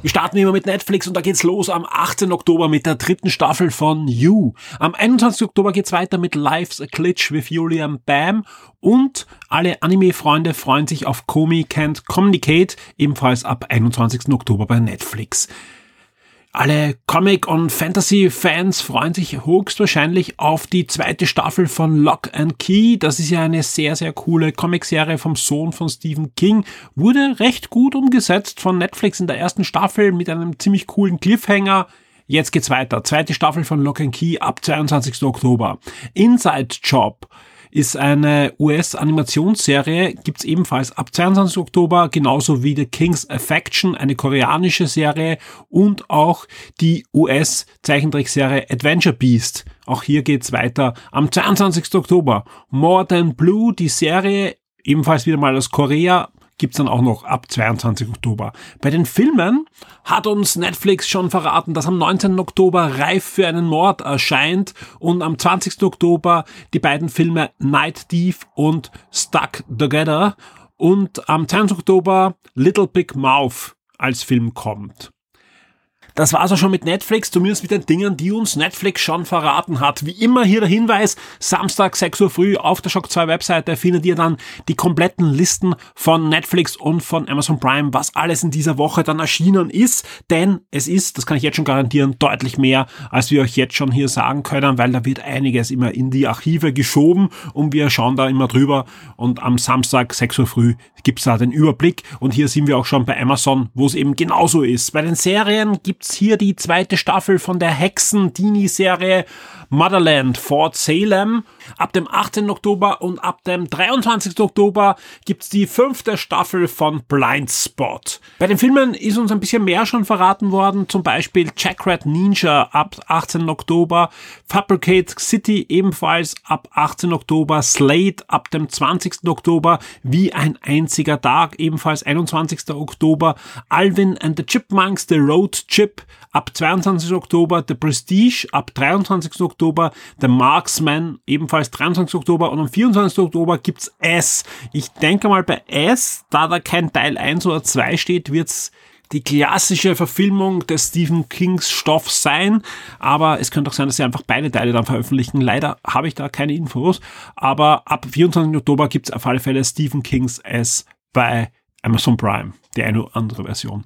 Wir starten immer mit Netflix und da geht's los am 18. Oktober mit der dritten Staffel von You. Am 21. Oktober geht's weiter mit Life's a Glitch with Julian Bam und alle Anime-Freunde freuen sich auf Komi Can't Communicate, ebenfalls ab 21. Oktober bei Netflix. Alle Comic- und Fantasy-Fans freuen sich höchstwahrscheinlich auf die zweite Staffel von Lock and Key. Das ist ja eine sehr, sehr coole Comicserie vom Sohn von Stephen King. Wurde recht gut umgesetzt von Netflix in der ersten Staffel mit einem ziemlich coolen Cliffhanger. Jetzt geht's weiter. Zweite Staffel von Lock and Key ab 22. Oktober. Inside Job ist eine US-Animationsserie, gibt's ebenfalls ab 22. Oktober, genauso wie The King's Affection, eine koreanische Serie und auch die US-Zeichentrickserie Adventure Beast. Auch hier geht's weiter am 22. Oktober. More Than Blue, die Serie, ebenfalls wieder mal aus Korea, gibt's dann auch noch ab 22. Oktober. Bei den Filmen hat uns Netflix schon verraten, dass am 19. Oktober Reif für einen Mord erscheint und am 20. Oktober die beiden Filme Night Thief und Stuck Together und am 20. Oktober Little Big Mouth als Film kommt. Das war's auch schon mit Netflix, zumindest mit den Dingen, die uns Netflix schon verraten hat. Wie immer hier der Hinweis, Samstag 6 Uhr früh auf der Shock 2 Webseite findet ihr dann die kompletten Listen von Netflix und von Amazon Prime, was alles in dieser Woche dann erschienen ist. Denn es ist, das kann ich jetzt schon garantieren, deutlich mehr, als wir euch jetzt schon hier sagen können, weil da wird einiges immer in die Archive geschoben und wir schauen da immer drüber und am Samstag 6 Uhr früh gibt's da den Überblick und hier sind wir auch schon bei Amazon, wo es eben genauso ist. Bei den Serien gibt's hier die zweite Staffel von der Hexen-Dini-Serie Motherland Fort Salem. Ab dem 18. Oktober und ab dem 23. Oktober gibt's die fünfte Staffel von Blind Spot. Bei den Filmen ist uns ein bisschen mehr schon verraten worden, zum Beispiel Jackratt Ninja ab 18. Oktober, Fabricate City ebenfalls ab 18. Oktober, Slade ab dem 20. Oktober, wie ein einziger Tag ebenfalls 21. Oktober, Alvin and the Chipmunks, The Road Chip ab 22. Oktober, The Prestige ab 23. Oktober, The Marksman ebenfalls 23. Oktober und am 24. Oktober gibt's S. Ich denke mal bei S, da da kein Teil 1 oder 2 steht, wird's die klassische Verfilmung des Stephen Kings Stoffs sein, aber es könnte auch sein, dass sie einfach beide Teile dann veröffentlichen. Leider habe ich da keine Infos, aber ab 24. Oktober gibt's auf alle Fälle Stephen Kings S bei Amazon Prime, die eine oder andere Version.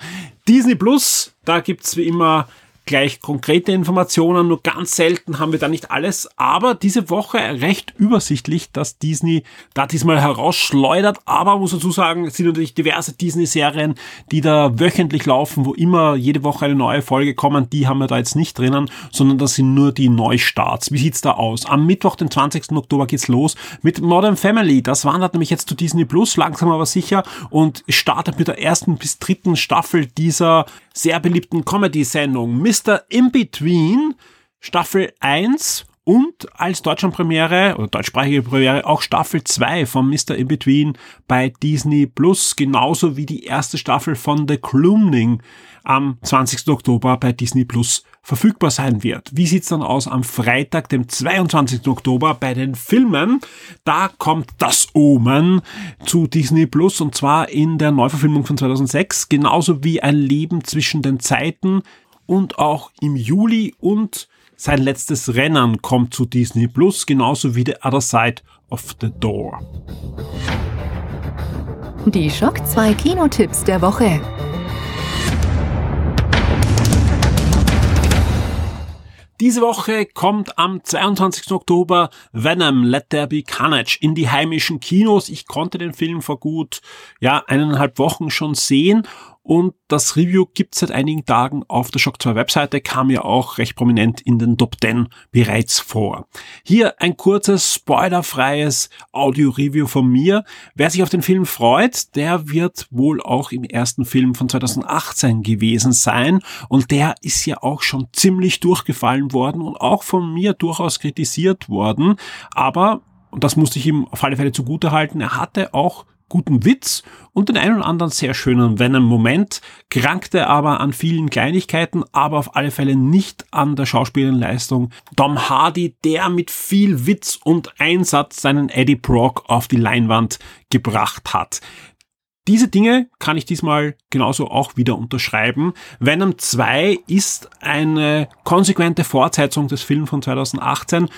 Disney Plus, da gibt's wie immer gleich konkrete Informationen, nur ganz selten haben wir da nicht alles, aber diese Woche recht übersichtlich, dass Disney da diesmal herausschleudert, aber muss dazu sagen, es sind natürlich diverse Disney-Serien, die da wöchentlich laufen, wo immer jede Woche eine neue Folge kommen, die haben wir da jetzt nicht drinnen, sondern das sind nur die Neustarts. Wie sieht's da aus? Am Mittwoch, den 20. Oktober geht's los mit Modern Family. Das wandert nämlich jetzt zu Disney Plus, langsam aber sicher und startet mit der ersten bis dritten Staffel dieser sehr beliebten Comedy-Sendung Mr. In-Between, Staffel 1 und als Deutschlandpremiere oder deutschsprachige Premiere auch Staffel 2 von Mr. In-Between bei Disney Plus, genauso wie die erste Staffel von The Clooming am 20. Oktober bei Disney Plus verfügbar sein wird. Wie sieht's dann aus am Freitag, dem 22. Oktober bei den Filmen? Da kommt das Omen zu Disney Plus und zwar in der Neuverfilmung von 2006, genauso wie ein Leben zwischen den Zeiten und auch im Juli und sein letztes Rennen kommt zu Disney Plus, genauso wie The Other Side of the Door. Die Schock 2 Kinotipps der Woche. Diese Woche kommt am 22. Oktober Venom Let There Be Carnage in die heimischen Kinos. Ich konnte den Film vor gut ja, eineinhalb Wochen schon sehen und das Review gibt seit einigen Tagen auf der Shock 2 Webseite, kam ja auch recht prominent in den Top 10 bereits vor. Hier ein kurzes, spoilerfreies Audio-Review von mir. Wer sich auf den Film freut, der wird wohl auch im ersten Film von 2018 gewesen sein und der ist ja auch schon ziemlich durchgefallen worden und auch von mir durchaus kritisiert worden, aber und das musste ich ihm auf alle Fälle zugute halten, er hatte auch guten Witz und den einen oder anderen sehr schönen Venom-Moment, krankte aber an vielen Kleinigkeiten, aber auf alle Fälle nicht an der Schauspielerleistung. Tom Hardy, der mit viel Witz und Einsatz seinen Eddie Brock auf die Leinwand gebracht hat. Diese Dinge kann ich diesmal genauso auch wieder unterschreiben. Venom 2 ist eine konsequente Fortsetzung des Films von 2018,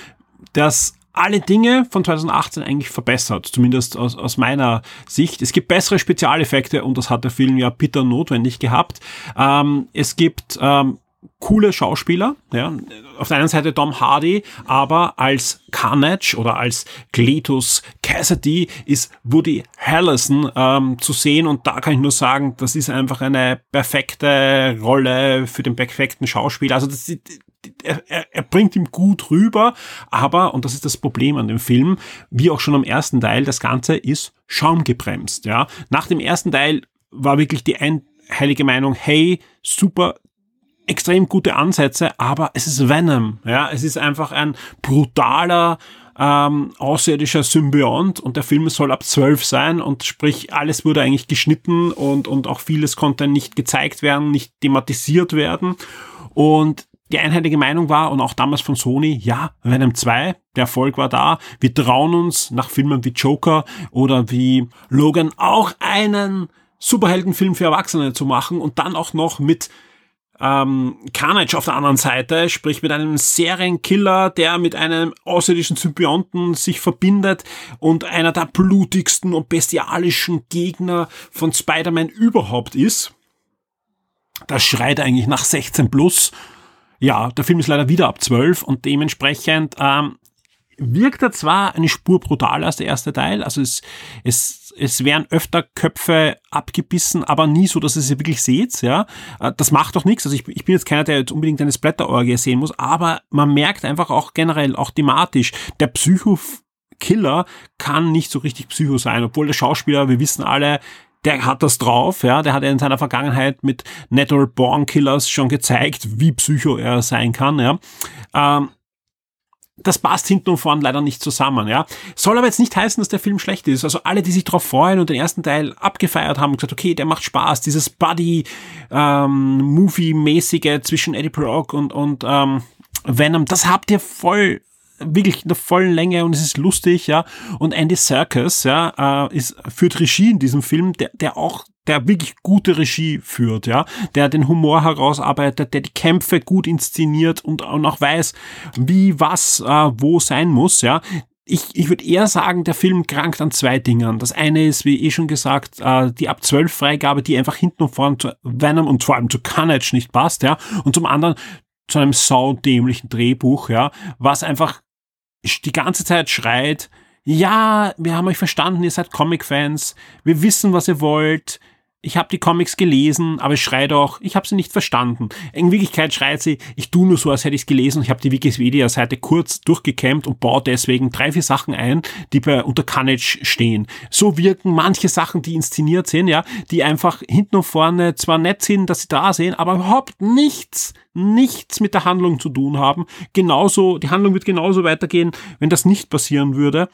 das alle Dinge von 2018 eigentlich verbessert, zumindest aus, aus meiner Sicht. Es gibt bessere Spezialeffekte und das hat der Film ja bitter notwendig gehabt. Ähm, es gibt ähm, coole Schauspieler. Ja. Auf der einen Seite Tom Hardy, aber als Carnage oder als Cletus Cassidy ist Woody Harrelson ähm, zu sehen und da kann ich nur sagen, das ist einfach eine perfekte Rolle für den perfekten Schauspieler. Also das, er, er, er bringt ihm gut rüber, aber, und das ist das Problem an dem Film, wie auch schon am ersten Teil, das Ganze ist schaumgebremst. Ja. Nach dem ersten Teil war wirklich die einhellige Meinung, hey, super, extrem gute Ansätze, aber es ist Venom. Ja, es ist einfach ein brutaler ähm, außerirdischer Symbiont und der Film soll ab zwölf sein und sprich alles wurde eigentlich geschnitten und und auch vieles konnte nicht gezeigt werden, nicht thematisiert werden und die einheitliche Meinung war und auch damals von Sony, ja, Venom 2, der Erfolg war da. Wir trauen uns nach Filmen wie Joker oder wie Logan auch einen Superheldenfilm für Erwachsene zu machen und dann auch noch mit ähm, Carnage auf der anderen Seite, sprich mit einem Serienkiller, der mit einem außerirdischen Symbionten sich verbindet und einer der blutigsten und bestialischen Gegner von Spider-Man überhaupt ist. Das schreit eigentlich nach 16 plus ja, der Film ist leider wieder ab 12 und dementsprechend ähm, wirkt er zwar eine Spur brutaler als der erste Teil, also es, es, es werden öfter Köpfe abgebissen, aber nie so, dass ihr sie wirklich seht, ja. Äh, das macht doch nichts. Also ich, ich bin jetzt keiner, der jetzt unbedingt eine Splatter-Orgie sehen muss, aber man merkt einfach auch generell, auch thematisch, der Psycho Killer kann nicht so richtig Psycho sein, obwohl der Schauspieler, wir wissen alle, der hat das drauf, ja, der hat ja in seiner Vergangenheit mit Natural Born Killers schon gezeigt, wie psycho er sein kann, ja. Ähm, das passt hinten und vorn leider nicht zusammen, ja. Soll aber jetzt nicht heißen, dass der Film schlecht ist. Also alle, die sich darauf freuen und den ersten Teil abgefeiert haben, gesagt, okay, der macht Spaß, dieses Buddy-Movie-mäßige ähm, zwischen Eddie Brock und, und ähm, Venom, das habt ihr voll wirklich in der vollen Länge und es ist lustig, ja. Und Andy Serkis, ja, äh, ist, führt Regie in diesem Film, der, der auch der wirklich gute Regie führt, ja, der den Humor herausarbeitet, der die Kämpfe gut inszeniert und, und auch weiß, wie was äh, wo sein muss, ja. Ich, ich würde eher sagen, der Film krankt an zwei Dingen. Das eine ist, wie eh schon gesagt, äh, die ab 12 Freigabe, die einfach hinten und vorne zu Venom und vor allem zu Carnage nicht passt, ja. Und zum anderen zu einem saudämlichen Drehbuch, ja, was einfach die ganze Zeit schreit, ja, wir haben euch verstanden, ihr seid Comic-Fans, wir wissen, was ihr wollt, ich habe die Comics gelesen, aber ich schreit auch, ich habe sie nicht verstanden. In Wirklichkeit schreit sie, ich tu nur so, als hätte ich es gelesen ich habe die Wikipedia-Seite kurz durchgekämmt und baue deswegen drei, vier Sachen ein, die bei unter Carnage stehen. So wirken manche Sachen, die inszeniert sind, ja, die einfach hinten und vorne zwar nett sind, dass sie da sind, aber überhaupt nichts, nichts mit der Handlung zu tun haben. Genauso, die Handlung wird genauso weitergehen, wenn das nicht passieren würde.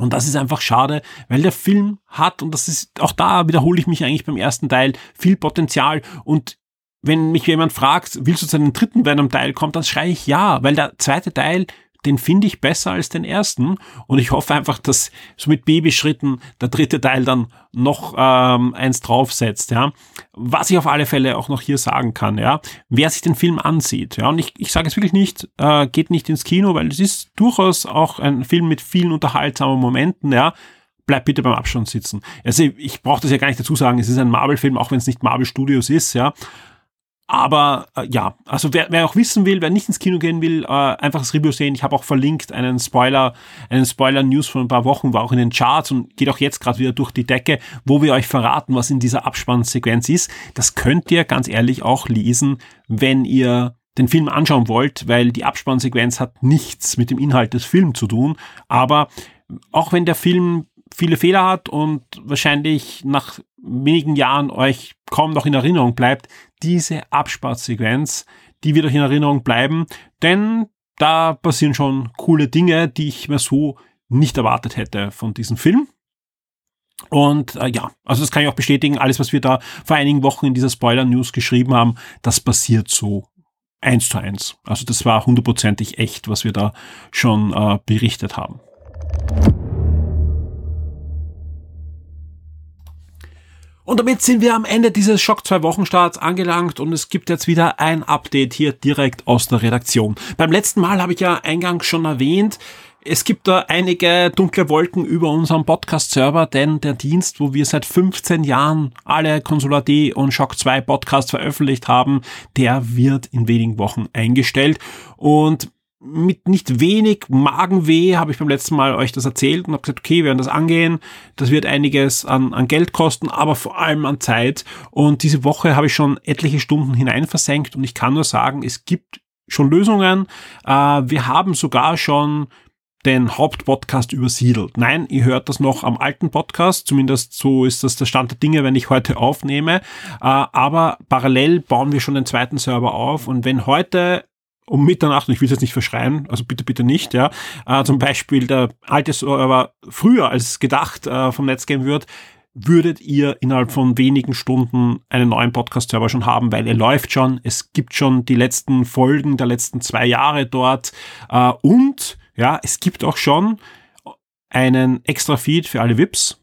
Und das ist einfach schade, weil der Film hat, und das ist, auch da wiederhole ich mich eigentlich beim ersten Teil, viel Potenzial. Und wenn mich jemand fragt, willst du zu einem dritten Venom-Teil kommen, dann schreie ich ja, weil der zweite Teil den finde ich besser als den ersten und ich hoffe einfach, dass so mit Babyschritten der dritte Teil dann noch ähm, eins draufsetzt, ja. Was ich auf alle Fälle auch noch hier sagen kann, ja, wer sich den Film ansieht, ja, und ich, ich sage es wirklich nicht, äh, geht nicht ins Kino, weil es ist durchaus auch ein Film mit vielen unterhaltsamen Momenten, ja, bleibt bitte beim Abstand sitzen. Also ich brauche das ja gar nicht dazu sagen, es ist ein Marvel-Film, auch wenn es nicht Marvel Studios ist, ja. Aber äh, ja, also wer, wer auch wissen will, wer nicht ins Kino gehen will, äh, einfach das Review sehen. Ich habe auch verlinkt einen Spoiler, einen Spoiler-News von ein paar Wochen, war auch in den Charts und geht auch jetzt gerade wieder durch die Decke, wo wir euch verraten, was in dieser Abspannsequenz ist. Das könnt ihr ganz ehrlich auch lesen, wenn ihr den Film anschauen wollt, weil die Abspannsequenz hat nichts mit dem Inhalt des Films zu tun. Aber auch wenn der Film viele Fehler hat und wahrscheinlich nach wenigen Jahren euch kaum noch in Erinnerung bleibt, diese Absparsequenz, die wird euch in Erinnerung bleiben, denn da passieren schon coole Dinge, die ich mir so nicht erwartet hätte von diesem Film. Und äh, ja, also das kann ich auch bestätigen, alles, was wir da vor einigen Wochen in dieser Spoiler-News geschrieben haben, das passiert so eins zu eins. Also das war hundertprozentig echt, was wir da schon äh, berichtet haben. Und damit sind wir am Ende dieses Schock 2 Wochenstarts angelangt und es gibt jetzt wieder ein Update hier direkt aus der Redaktion. Beim letzten Mal habe ich ja eingangs schon erwähnt, es gibt da einige dunkle Wolken über unserem Podcast-Server, denn der Dienst, wo wir seit 15 Jahren alle Consular D und Shock 2 Podcasts veröffentlicht haben, der wird in wenigen Wochen eingestellt und mit nicht wenig Magenweh habe ich beim letzten Mal euch das erzählt und habe gesagt, okay, wir werden das angehen. Das wird einiges an, an Geld kosten, aber vor allem an Zeit. Und diese Woche habe ich schon etliche Stunden hinein versenkt und ich kann nur sagen, es gibt schon Lösungen. Äh, wir haben sogar schon den Hauptpodcast übersiedelt. Nein, ihr hört das noch am alten Podcast, zumindest so ist das der Stand der Dinge, wenn ich heute aufnehme. Äh, aber parallel bauen wir schon den zweiten Server auf und wenn heute um Mitternacht, und ich will es jetzt nicht verschreien, also bitte, bitte nicht, ja, äh, zum Beispiel der alte Server früher als gedacht äh, vom Netz gehen wird, würdet ihr innerhalb von wenigen Stunden einen neuen Podcast-Server schon haben, weil er läuft schon. Es gibt schon die letzten Folgen der letzten zwei Jahre dort. Äh, und ja, es gibt auch schon einen extra Feed für alle VIPs,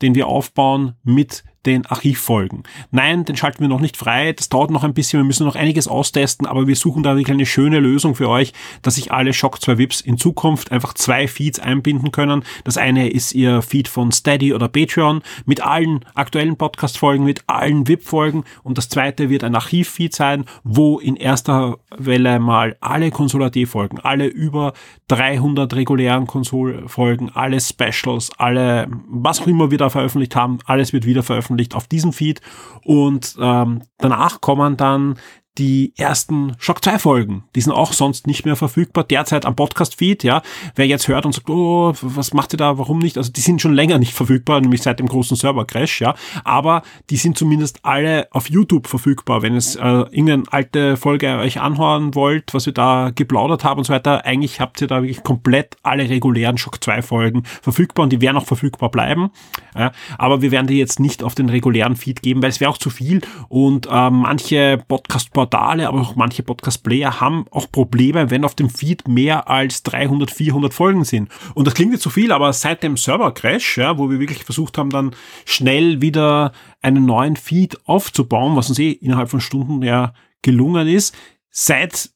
den wir aufbauen mit den Archivfolgen. Nein, den schalten wir noch nicht frei. Das dauert noch ein bisschen. Wir müssen noch einiges austesten, aber wir suchen da wirklich eine schöne Lösung für euch, dass sich alle Shock 2 VIPs in Zukunft einfach zwei Feeds einbinden können. Das eine ist ihr Feed von Steady oder Patreon mit allen aktuellen Podcast-Folgen, mit allen VIP-Folgen und das zweite wird ein Archivfeed sein, wo in erster Welle mal alle Konsolat-Folgen, alle über 300 regulären Konsolfolgen, alle Specials, alle, was auch immer wir da veröffentlicht haben, alles wird wieder veröffentlicht veröffentlicht auf diesem Feed. Und ähm, danach kommen dann die ersten Shock 2 Folgen. Die sind auch sonst nicht mehr verfügbar, derzeit am Podcast-Feed, ja. Wer jetzt hört und sagt, oh, was macht ihr da, warum nicht? Also die sind schon länger nicht verfügbar, nämlich seit dem großen Server-Crash, ja. Aber die sind zumindest alle auf YouTube verfügbar. Wenn es äh, irgendeine alte Folge euch anhören wollt, was wir da geplaudert haben und so weiter, eigentlich habt ihr da wirklich komplett alle regulären Shock 2 Folgen verfügbar und die werden auch verfügbar bleiben. Ja. Aber wir werden die jetzt nicht auf den regulären Feed geben, weil es wäre auch zu viel und äh, manche podcast Portale, aber auch manche Podcast-Player haben auch Probleme, wenn auf dem Feed mehr als 300, 400 Folgen sind. Und das klingt jetzt zu viel, aber seit dem Server-Crash, ja, wo wir wirklich versucht haben, dann schnell wieder einen neuen Feed aufzubauen, was uns eh innerhalb von Stunden ja gelungen ist, seit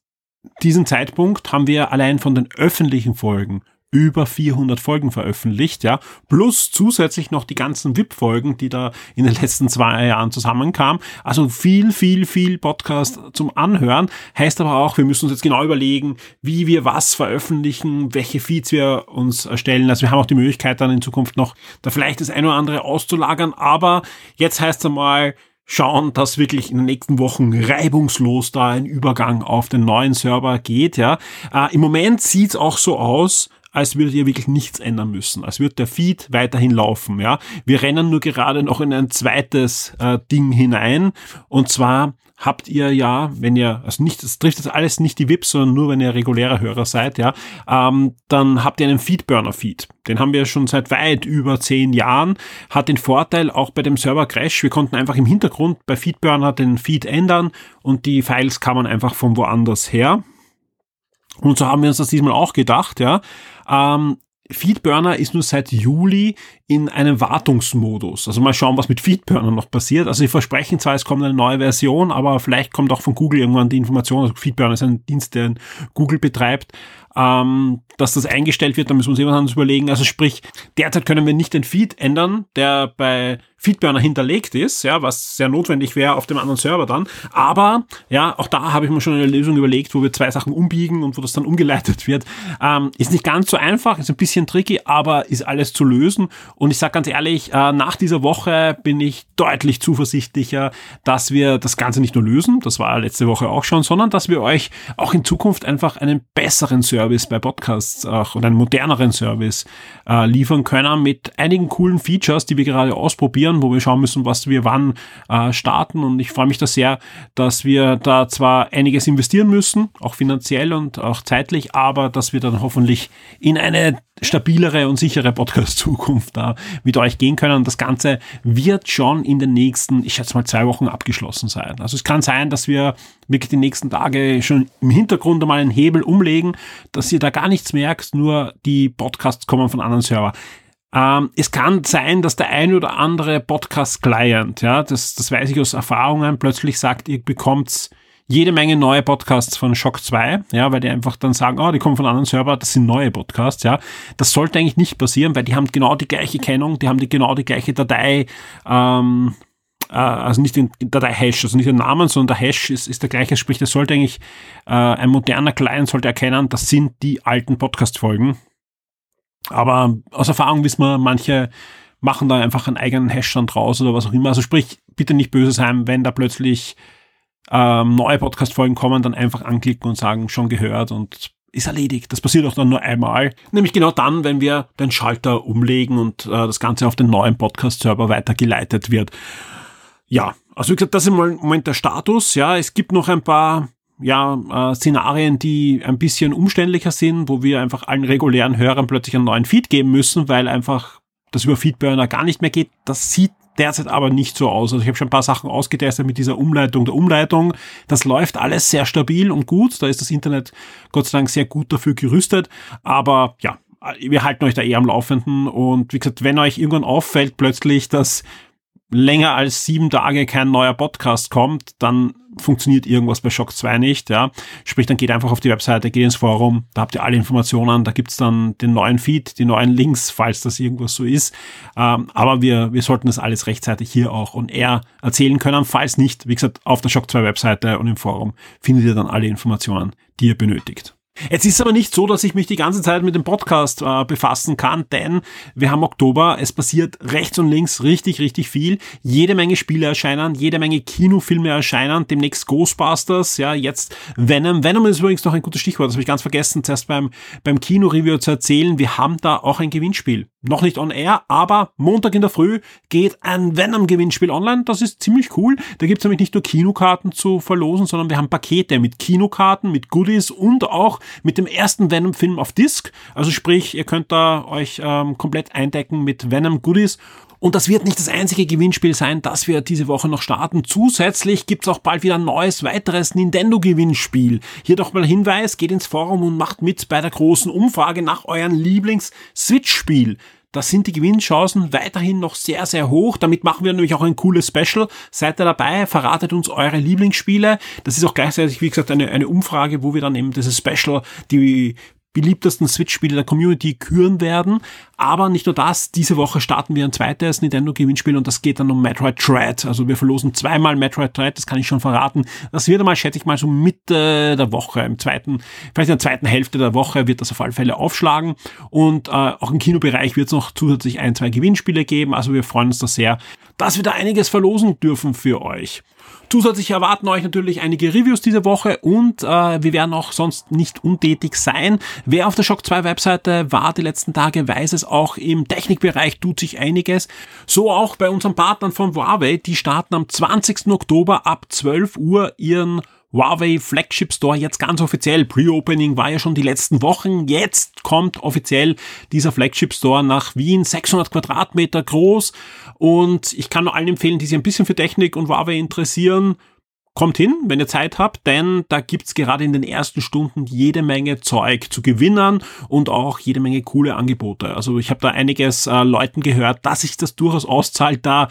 diesem Zeitpunkt haben wir allein von den öffentlichen Folgen über 400 Folgen veröffentlicht, ja, plus zusätzlich noch die ganzen VIP-Folgen, die da in den letzten zwei Jahren zusammenkamen. Also viel, viel, viel Podcast zum Anhören. Heißt aber auch, wir müssen uns jetzt genau überlegen, wie wir was veröffentlichen, welche Feeds wir uns erstellen. Also wir haben auch die Möglichkeit dann in Zukunft noch da vielleicht das eine oder andere auszulagern, aber jetzt heißt es einmal, schauen, dass wirklich in den nächsten Wochen reibungslos da ein Übergang auf den neuen Server geht. Ja, äh, im Moment sieht's auch so aus, als würdet ihr wirklich nichts ändern müssen, als würde der Feed weiterhin laufen. Ja, wir rennen nur gerade noch in ein zweites äh, Ding hinein und zwar habt ihr ja, wenn ihr, also nicht, das trifft das alles nicht die VIPs, sondern nur wenn ihr regulärer Hörer seid, ja, ähm, dann habt ihr einen Feedburner-Feed. Den haben wir schon seit weit über zehn Jahren. Hat den Vorteil auch bei dem Server-Crash, wir konnten einfach im Hintergrund bei Feedburner den Feed ändern und die Files kamen einfach von woanders her. Und so haben wir uns das diesmal auch gedacht, ja. Ähm, Feedburner ist nur seit Juli in einem Wartungsmodus. Also mal schauen, was mit Feedburner noch passiert. Also sie versprechen zwar, es kommt eine neue Version, aber vielleicht kommt auch von Google irgendwann die Information. Also Feedburner ist ein Dienst, den Google betreibt ähm, dass das eingestellt wird, da müssen wir uns jemand anderes überlegen. Also sprich, derzeit können wir nicht den Feed ändern, der bei Feedburner hinterlegt ist, ja, was sehr notwendig wäre auf dem anderen Server dann. Aber ja, auch da habe ich mir schon eine Lösung überlegt, wo wir zwei Sachen umbiegen und wo das dann umgeleitet wird. Ähm, ist nicht ganz so einfach, ist ein bisschen tricky, aber ist alles zu lösen. Und ich sage ganz ehrlich, äh, nach dieser Woche bin ich deutlich zuversichtlicher, dass wir das Ganze nicht nur lösen, das war letzte Woche auch schon, sondern dass wir euch auch in Zukunft einfach einen besseren Service bei Podcasts auch oder einen moderneren Service äh, liefern können mit einigen coolen Features, die wir gerade ausprobieren investieren, wo wir schauen müssen, was wir wann äh, starten. Und ich freue mich da sehr, dass wir da zwar einiges investieren müssen, auch finanziell und auch zeitlich, aber dass wir dann hoffentlich in eine stabilere und sichere Podcast-Zukunft da mit euch gehen können. Und das Ganze wird schon in den nächsten, ich schätze mal, zwei Wochen abgeschlossen sein. Also es kann sein, dass wir wirklich die nächsten Tage schon im Hintergrund einmal einen Hebel umlegen, dass ihr da gar nichts merkt, nur die Podcasts kommen von anderen Server. Ähm, es kann sein, dass der ein oder andere Podcast-Client, ja, das, das weiß ich aus Erfahrungen, plötzlich sagt, ihr bekommt jede Menge neue Podcasts von Shock 2, ja, weil die einfach dann sagen, oh, die kommen von anderen Server, das sind neue Podcasts, ja. Das sollte eigentlich nicht passieren, weil die haben genau die gleiche Kennung, die haben die genau die gleiche Datei, ähm, äh, also nicht den Datei-Hash, also nicht den Namen, sondern der Hash ist, ist der gleiche, sprich, das sollte eigentlich, äh, ein moderner Client sollte erkennen, das sind die alten Podcast-Folgen. Aber aus Erfahrung wissen wir, manche machen da einfach einen eigenen Hash dann draus oder was auch immer. Also sprich, bitte nicht böse sein, wenn da plötzlich ähm, neue Podcast-Folgen kommen, dann einfach anklicken und sagen, schon gehört und ist erledigt. Das passiert auch dann nur einmal. Nämlich genau dann, wenn wir den Schalter umlegen und äh, das Ganze auf den neuen Podcast-Server weitergeleitet wird. Ja, also wie gesagt, das ist im Moment der Status. Ja, es gibt noch ein paar ja, äh, Szenarien, die ein bisschen umständlicher sind, wo wir einfach allen regulären Hörern plötzlich einen neuen Feed geben müssen, weil einfach das über Feedburner gar nicht mehr geht. Das sieht derzeit aber nicht so aus. Also ich habe schon ein paar Sachen ausgetestet mit dieser Umleitung der Umleitung. Das läuft alles sehr stabil und gut. Da ist das Internet Gott sei Dank sehr gut dafür gerüstet. Aber ja, wir halten euch da eher am Laufenden. Und wie gesagt, wenn euch irgendwann auffällt plötzlich, dass länger als sieben Tage kein neuer Podcast kommt, dann funktioniert irgendwas bei Shock 2 nicht, ja. Sprich, dann geht einfach auf die Webseite, geht ins Forum, da habt ihr alle Informationen, da gibt's dann den neuen Feed, die neuen Links, falls das irgendwas so ist. Ähm, aber wir, wir sollten das alles rechtzeitig hier auch und eher erzählen können. Falls nicht, wie gesagt, auf der Shock 2 Webseite und im Forum findet ihr dann alle Informationen, die ihr benötigt. Jetzt ist aber nicht so, dass ich mich die ganze Zeit mit dem Podcast äh, befassen kann, denn wir haben Oktober, es passiert rechts und links richtig, richtig viel. Jede Menge Spiele erscheinen, jede Menge Kinofilme erscheinen, demnächst Ghostbusters, ja, jetzt Venom. Venom ist übrigens noch ein gutes Stichwort, das habe ich ganz vergessen, zuerst beim, beim Kino-Review zu erzählen. Wir haben da auch ein Gewinnspiel. Noch nicht on air, aber Montag in der Früh geht ein Venom-Gewinnspiel online. Das ist ziemlich cool. Da gibt's nämlich nicht nur Kinokarten zu verlosen, sondern wir haben Pakete mit Kinokarten, mit Goodies und auch mit dem ersten Venom-Film auf Disc. Also sprich, ihr könnt da euch ähm, komplett eindecken mit Venom-Goodies. Und das wird nicht das einzige Gewinnspiel sein, das wir diese Woche noch starten. Zusätzlich gibt's auch bald wieder ein neues, weiteres Nintendo-Gewinnspiel. Hier doch mal Hinweis, geht ins Forum und macht mit bei der großen Umfrage nach euren Lieblings-Switch-Spiel. Da sind die Gewinnchancen weiterhin noch sehr, sehr hoch. Damit machen wir nämlich auch ein cooles Special. Seid ihr dabei? Verratet uns eure Lieblingsspiele. Das ist auch gleichzeitig, wie gesagt, eine, eine Umfrage, wo wir dann eben dieses Special, die beliebtesten Switch-Spiele der Community küren werden. Aber nicht nur das, diese Woche starten wir ein zweites Nintendo-Gewinnspiel und das geht dann um Metroid Dread. Also wir verlosen zweimal Metroid Dread, das kann ich schon verraten. Das wird einmal, schätze ich mal, so Mitte der Woche, im zweiten, vielleicht in der zweiten Hälfte der Woche wird das auf alle Fälle aufschlagen. Und äh, auch im Kinobereich wird es noch zusätzlich ein, zwei Gewinnspiele geben. Also wir freuen uns da sehr, dass wir da einiges verlosen dürfen für euch. Zusätzlich erwarten euch natürlich einige Reviews diese Woche und äh, wir werden auch sonst nicht untätig sein. Wer auf der Shock 2 Webseite war die letzten Tage, weiß es auch im Technikbereich tut sich einiges. So auch bei unseren Partnern von Huawei, die starten am 20. Oktober ab 12 Uhr ihren Huawei Flagship Store jetzt ganz offiziell. Pre-Opening war ja schon die letzten Wochen. Jetzt kommt offiziell dieser Flagship Store nach Wien, 600 Quadratmeter groß. Und ich kann nur allen empfehlen, die sich ein bisschen für Technik und Huawei interessieren, Kommt hin, wenn ihr Zeit habt, denn da gibt's gerade in den ersten Stunden jede Menge Zeug zu gewinnen und auch jede Menge coole Angebote. Also ich habe da einiges äh, Leuten gehört, dass sich das durchaus auszahlt, da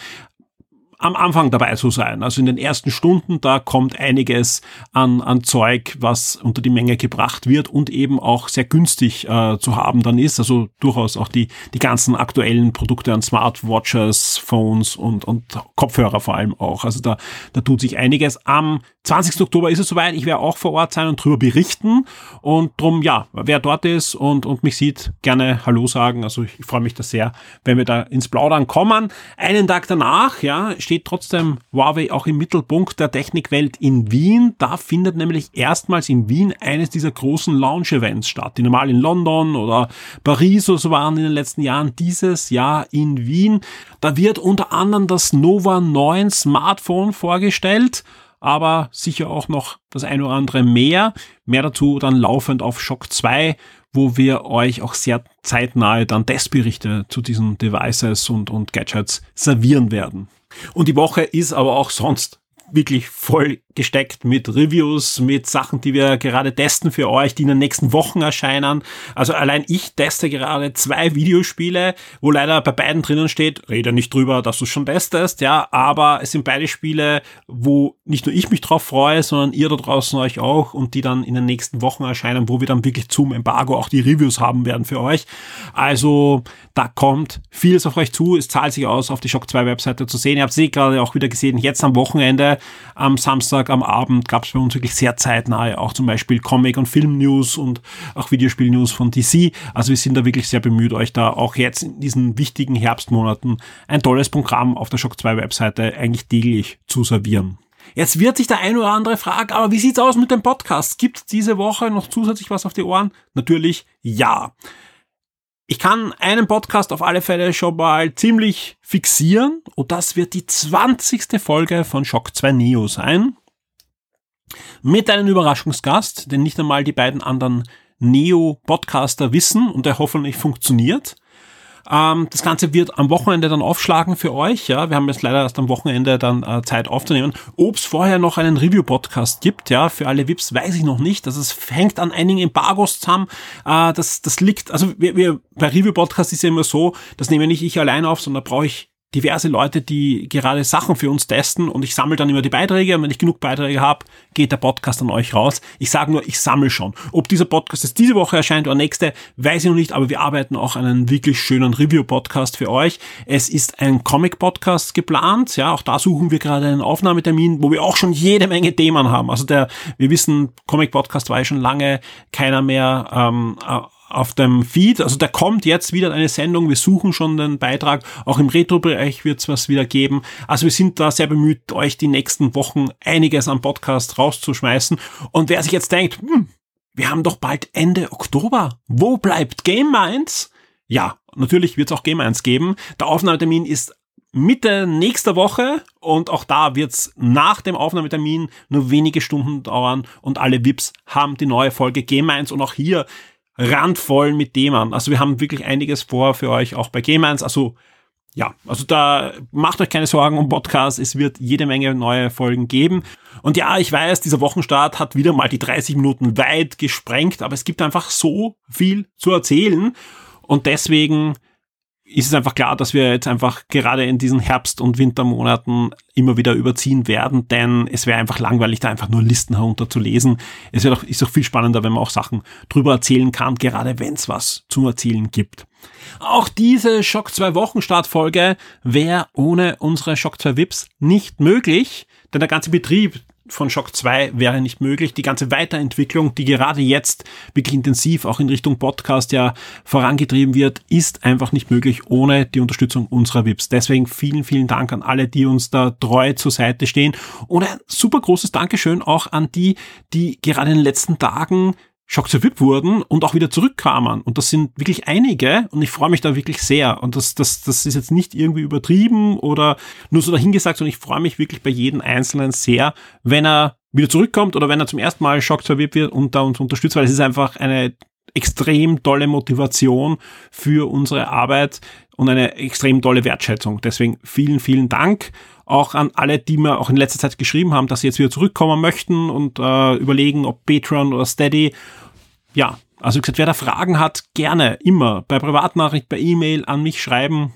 am Anfang dabei zu sein. Also in den ersten Stunden, da kommt einiges an, an Zeug, was unter die Menge gebracht wird und eben auch sehr günstig äh, zu haben dann ist. Also durchaus auch die, die ganzen aktuellen Produkte an Smartwatches, Phones und, und Kopfhörer vor allem auch. Also da, da tut sich einiges. Am 20. Oktober ist es soweit. Ich werde auch vor Ort sein und drüber berichten. Und drum, ja, wer dort ist und, und mich sieht, gerne Hallo sagen. Also ich freue mich da sehr, wenn wir da ins Plaudern kommen. Einen Tag danach, ja, steht steht trotzdem Huawei auch im Mittelpunkt der Technikwelt in Wien. Da findet nämlich erstmals in Wien eines dieser großen Launch-Events statt, die normal in London oder Paris oder so waren in den letzten Jahren. Dieses Jahr in Wien. Da wird unter anderem das Nova 9 Smartphone vorgestellt aber sicher auch noch das ein oder andere mehr. Mehr dazu dann laufend auf Shock 2, wo wir euch auch sehr zeitnahe dann Testberichte zu diesen Devices und, und Gadgets servieren werden. Und die Woche ist aber auch sonst wirklich voll gesteckt mit Reviews, mit Sachen, die wir gerade testen für euch, die in den nächsten Wochen erscheinen. Also allein ich teste gerade zwei Videospiele, wo leider bei beiden drinnen steht, rede nicht drüber, dass du schon testest, ja, aber es sind beide Spiele, wo nicht nur ich mich drauf freue, sondern ihr da draußen euch auch und die dann in den nächsten Wochen erscheinen, wo wir dann wirklich zum Embargo auch die Reviews haben werden für euch. Also da kommt vieles auf euch zu. Es zahlt sich aus, auf die Shock 2 Webseite zu sehen. Ihr habt sie gerade auch wieder gesehen, jetzt am Wochenende, am Samstag am Abend gab es bei uns wirklich sehr zeitnahe auch zum Beispiel Comic- und Film-News und auch Videospiel-News von DC. Also wir sind da wirklich sehr bemüht, euch da auch jetzt in diesen wichtigen Herbstmonaten ein tolles Programm auf der Shock 2 Webseite eigentlich täglich zu servieren. Jetzt wird sich der ein oder andere fragen, aber wie sieht's aus mit dem Podcast? Gibt diese Woche noch zusätzlich was auf die Ohren? Natürlich ja. Ich kann einen Podcast auf alle Fälle schon mal ziemlich fixieren und das wird die 20. Folge von Shock 2 Neo sein mit einem Überraschungsgast, den nicht einmal die beiden anderen Neo-Podcaster wissen und der hoffentlich funktioniert. Ähm, das Ganze wird am Wochenende dann aufschlagen für euch. Ja, wir haben jetzt leider erst am Wochenende dann äh, Zeit aufzunehmen. Ob es vorher noch einen Review-Podcast gibt, ja, für alle VIPs weiß ich noch nicht. Also es hängt an einigen Embargos zusammen. Äh, das, das liegt, also wir, wir bei Review-Podcast ist ja immer so, das nehme nicht ich allein auf, sondern brauche ich diverse Leute, die gerade Sachen für uns testen und ich sammle dann immer die Beiträge und wenn ich genug Beiträge habe, geht der Podcast an euch raus. Ich sage nur, ich sammle schon. Ob dieser Podcast jetzt diese Woche erscheint oder nächste, weiß ich noch nicht, aber wir arbeiten auch an einem wirklich schönen Review-Podcast für euch. Es ist ein Comic-Podcast geplant, ja, auch da suchen wir gerade einen Aufnahmetermin, wo wir auch schon jede Menge Themen haben. Also der, wir wissen, Comic-Podcast war ja schon lange keiner mehr ähm, auf dem Feed. Also da kommt jetzt wieder eine Sendung. Wir suchen schon den Beitrag. Auch im Retro-Bereich wird es was wieder geben. Also wir sind da sehr bemüht, euch die nächsten Wochen einiges am Podcast rauszuschmeißen. Und wer sich jetzt denkt, hm, wir haben doch bald Ende Oktober. Wo bleibt Game Minds? Ja, natürlich wird es auch Game Minds geben. Der Aufnahmetermin ist Mitte nächster Woche und auch da wird's nach dem Aufnahmetermin nur wenige Stunden dauern und alle VIPs haben die neue Folge Game 1 und auch hier randvoll mit Themen. Also wir haben wirklich einiges vor für euch, auch bei Game 1. Also ja, also da macht euch keine Sorgen um Podcast. Es wird jede Menge neue Folgen geben. Und ja, ich weiß, dieser Wochenstart hat wieder mal die 30 Minuten weit gesprengt, aber es gibt einfach so viel zu erzählen. Und deswegen ist es einfach klar, dass wir jetzt einfach gerade in diesen Herbst- und Wintermonaten immer wieder überziehen werden, denn es wäre einfach langweilig, da einfach nur Listen herunter zu lesen. Es auch, ist auch viel spannender, wenn man auch Sachen drüber erzählen kann, gerade wenn es was zum Erzählen gibt. Auch diese Schock 2 Wochen Startfolge wäre ohne unsere Schock 2 Vips nicht möglich, denn der ganze Betrieb von Shock 2 wäre nicht möglich. Die ganze Weiterentwicklung, die gerade jetzt wirklich intensiv auch in Richtung Podcast ja vorangetrieben wird, ist einfach nicht möglich ohne die Unterstützung unserer VIPs. Deswegen vielen, vielen Dank an alle, die uns da treu zur Seite stehen. Und ein super großes Dankeschön auch an die, die gerade in den letzten Tagen Schock zu VIP wurden und auch wieder zurückkamen. Und das sind wirklich einige und ich freue mich da wirklich sehr. Und das, das, das ist jetzt nicht irgendwie übertrieben oder nur so dahingesagt, sondern ich freue mich wirklich bei jedem Einzelnen sehr, wenn er wieder zurückkommt oder wenn er zum ersten Mal Schock zu VIP wird und da uns unterstützt, weil es ist einfach eine extrem tolle Motivation für unsere Arbeit und eine extrem tolle Wertschätzung. Deswegen vielen, vielen Dank auch an alle, die mir auch in letzter Zeit geschrieben haben, dass sie jetzt wieder zurückkommen möchten und äh, überlegen, ob Patreon oder Steady ja, also wie gesagt, wer da Fragen hat, gerne immer bei Privatnachricht, per E-Mail an mich schreiben.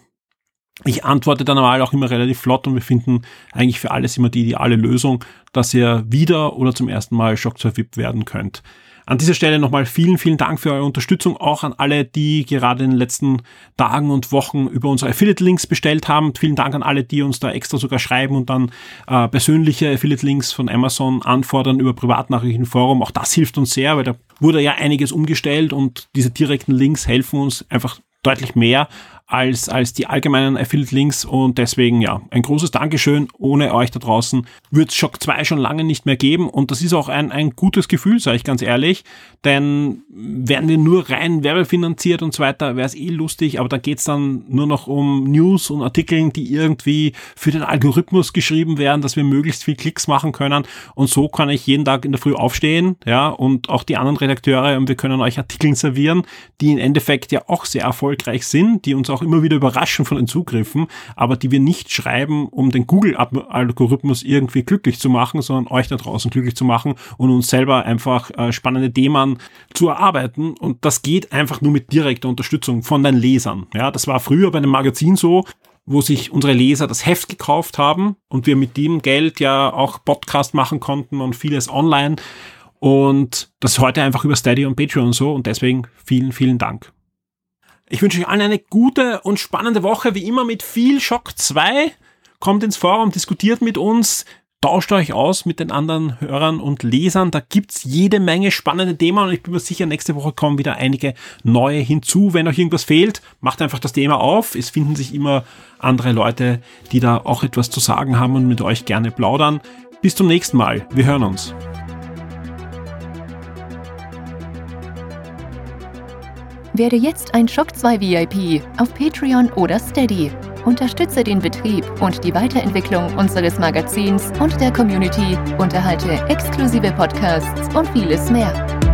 Ich antworte dann normal auch immer relativ flott und wir finden eigentlich für alles immer die ideale Lösung, dass ihr wieder oder zum ersten Mal Shock 2 VIP werden könnt. An dieser Stelle nochmal vielen, vielen Dank für eure Unterstützung, auch an alle, die gerade in den letzten Tagen und Wochen über unsere Affiliate-Links bestellt haben. Vielen Dank an alle, die uns da extra sogar schreiben und dann äh, persönliche Affiliate-Links von Amazon anfordern über Privatnachrichtenforum. Auch das hilft uns sehr, weil da wurde ja einiges umgestellt und diese direkten Links helfen uns einfach deutlich mehr als, als die allgemeinen Affiliate-Links und deswegen ja, ein großes Dankeschön. Ohne euch da draußen wird Shock 2 schon lange nicht mehr geben. Und das ist auch ein, ein gutes Gefühl, sage ich ganz ehrlich, denn werden wir nur rein werbefinanziert und so weiter, wäre es eh lustig, aber da geht's dann nur noch um News und Artikeln, die irgendwie für den Algorithmus geschrieben werden, dass wir möglichst viel Klicks machen können. Und so kann ich jeden Tag in der Früh aufstehen, ja, und auch die anderen Redakteure und wir können euch Artikeln servieren, die im Endeffekt ja auch sehr erfolgreich sind, die uns auch immer wieder überraschen von den Zugriffen, aber die wir nicht schreiben, um den Google-Algorithmus irgendwie glücklich zu machen, sondern euch da draußen glücklich zu machen und uns selber einfach äh, spannende Themen zu erarbeiten. Und das geht einfach nur mit direkter Unterstützung von den Lesern. Ja, das war früher bei einem Magazin so, wo sich unsere Leser das Heft gekauft haben und wir mit dem Geld ja auch Podcast machen konnten und vieles online. Und das heute einfach über Steady und Patreon so. Und deswegen vielen, vielen Dank. Ich wünsche euch allen eine gute und spannende Woche, wie immer mit viel Schock 2. Kommt ins Forum, diskutiert mit uns, tauscht euch aus mit den anderen Hörern und Lesern. Da gibt's jede Menge spannende Themen und ich bin mir sicher, nächste Woche kommen wieder einige neue hinzu. Wenn euch irgendwas fehlt, macht einfach das Thema auf. Es finden sich immer andere Leute, die da auch etwas zu sagen haben und mit euch gerne plaudern. Bis zum nächsten Mal. Wir hören uns. Werde jetzt ein Shock 2 VIP auf Patreon oder Steady. Unterstütze den Betrieb und die Weiterentwicklung unseres Magazins und der Community, unterhalte exklusive Podcasts und vieles mehr.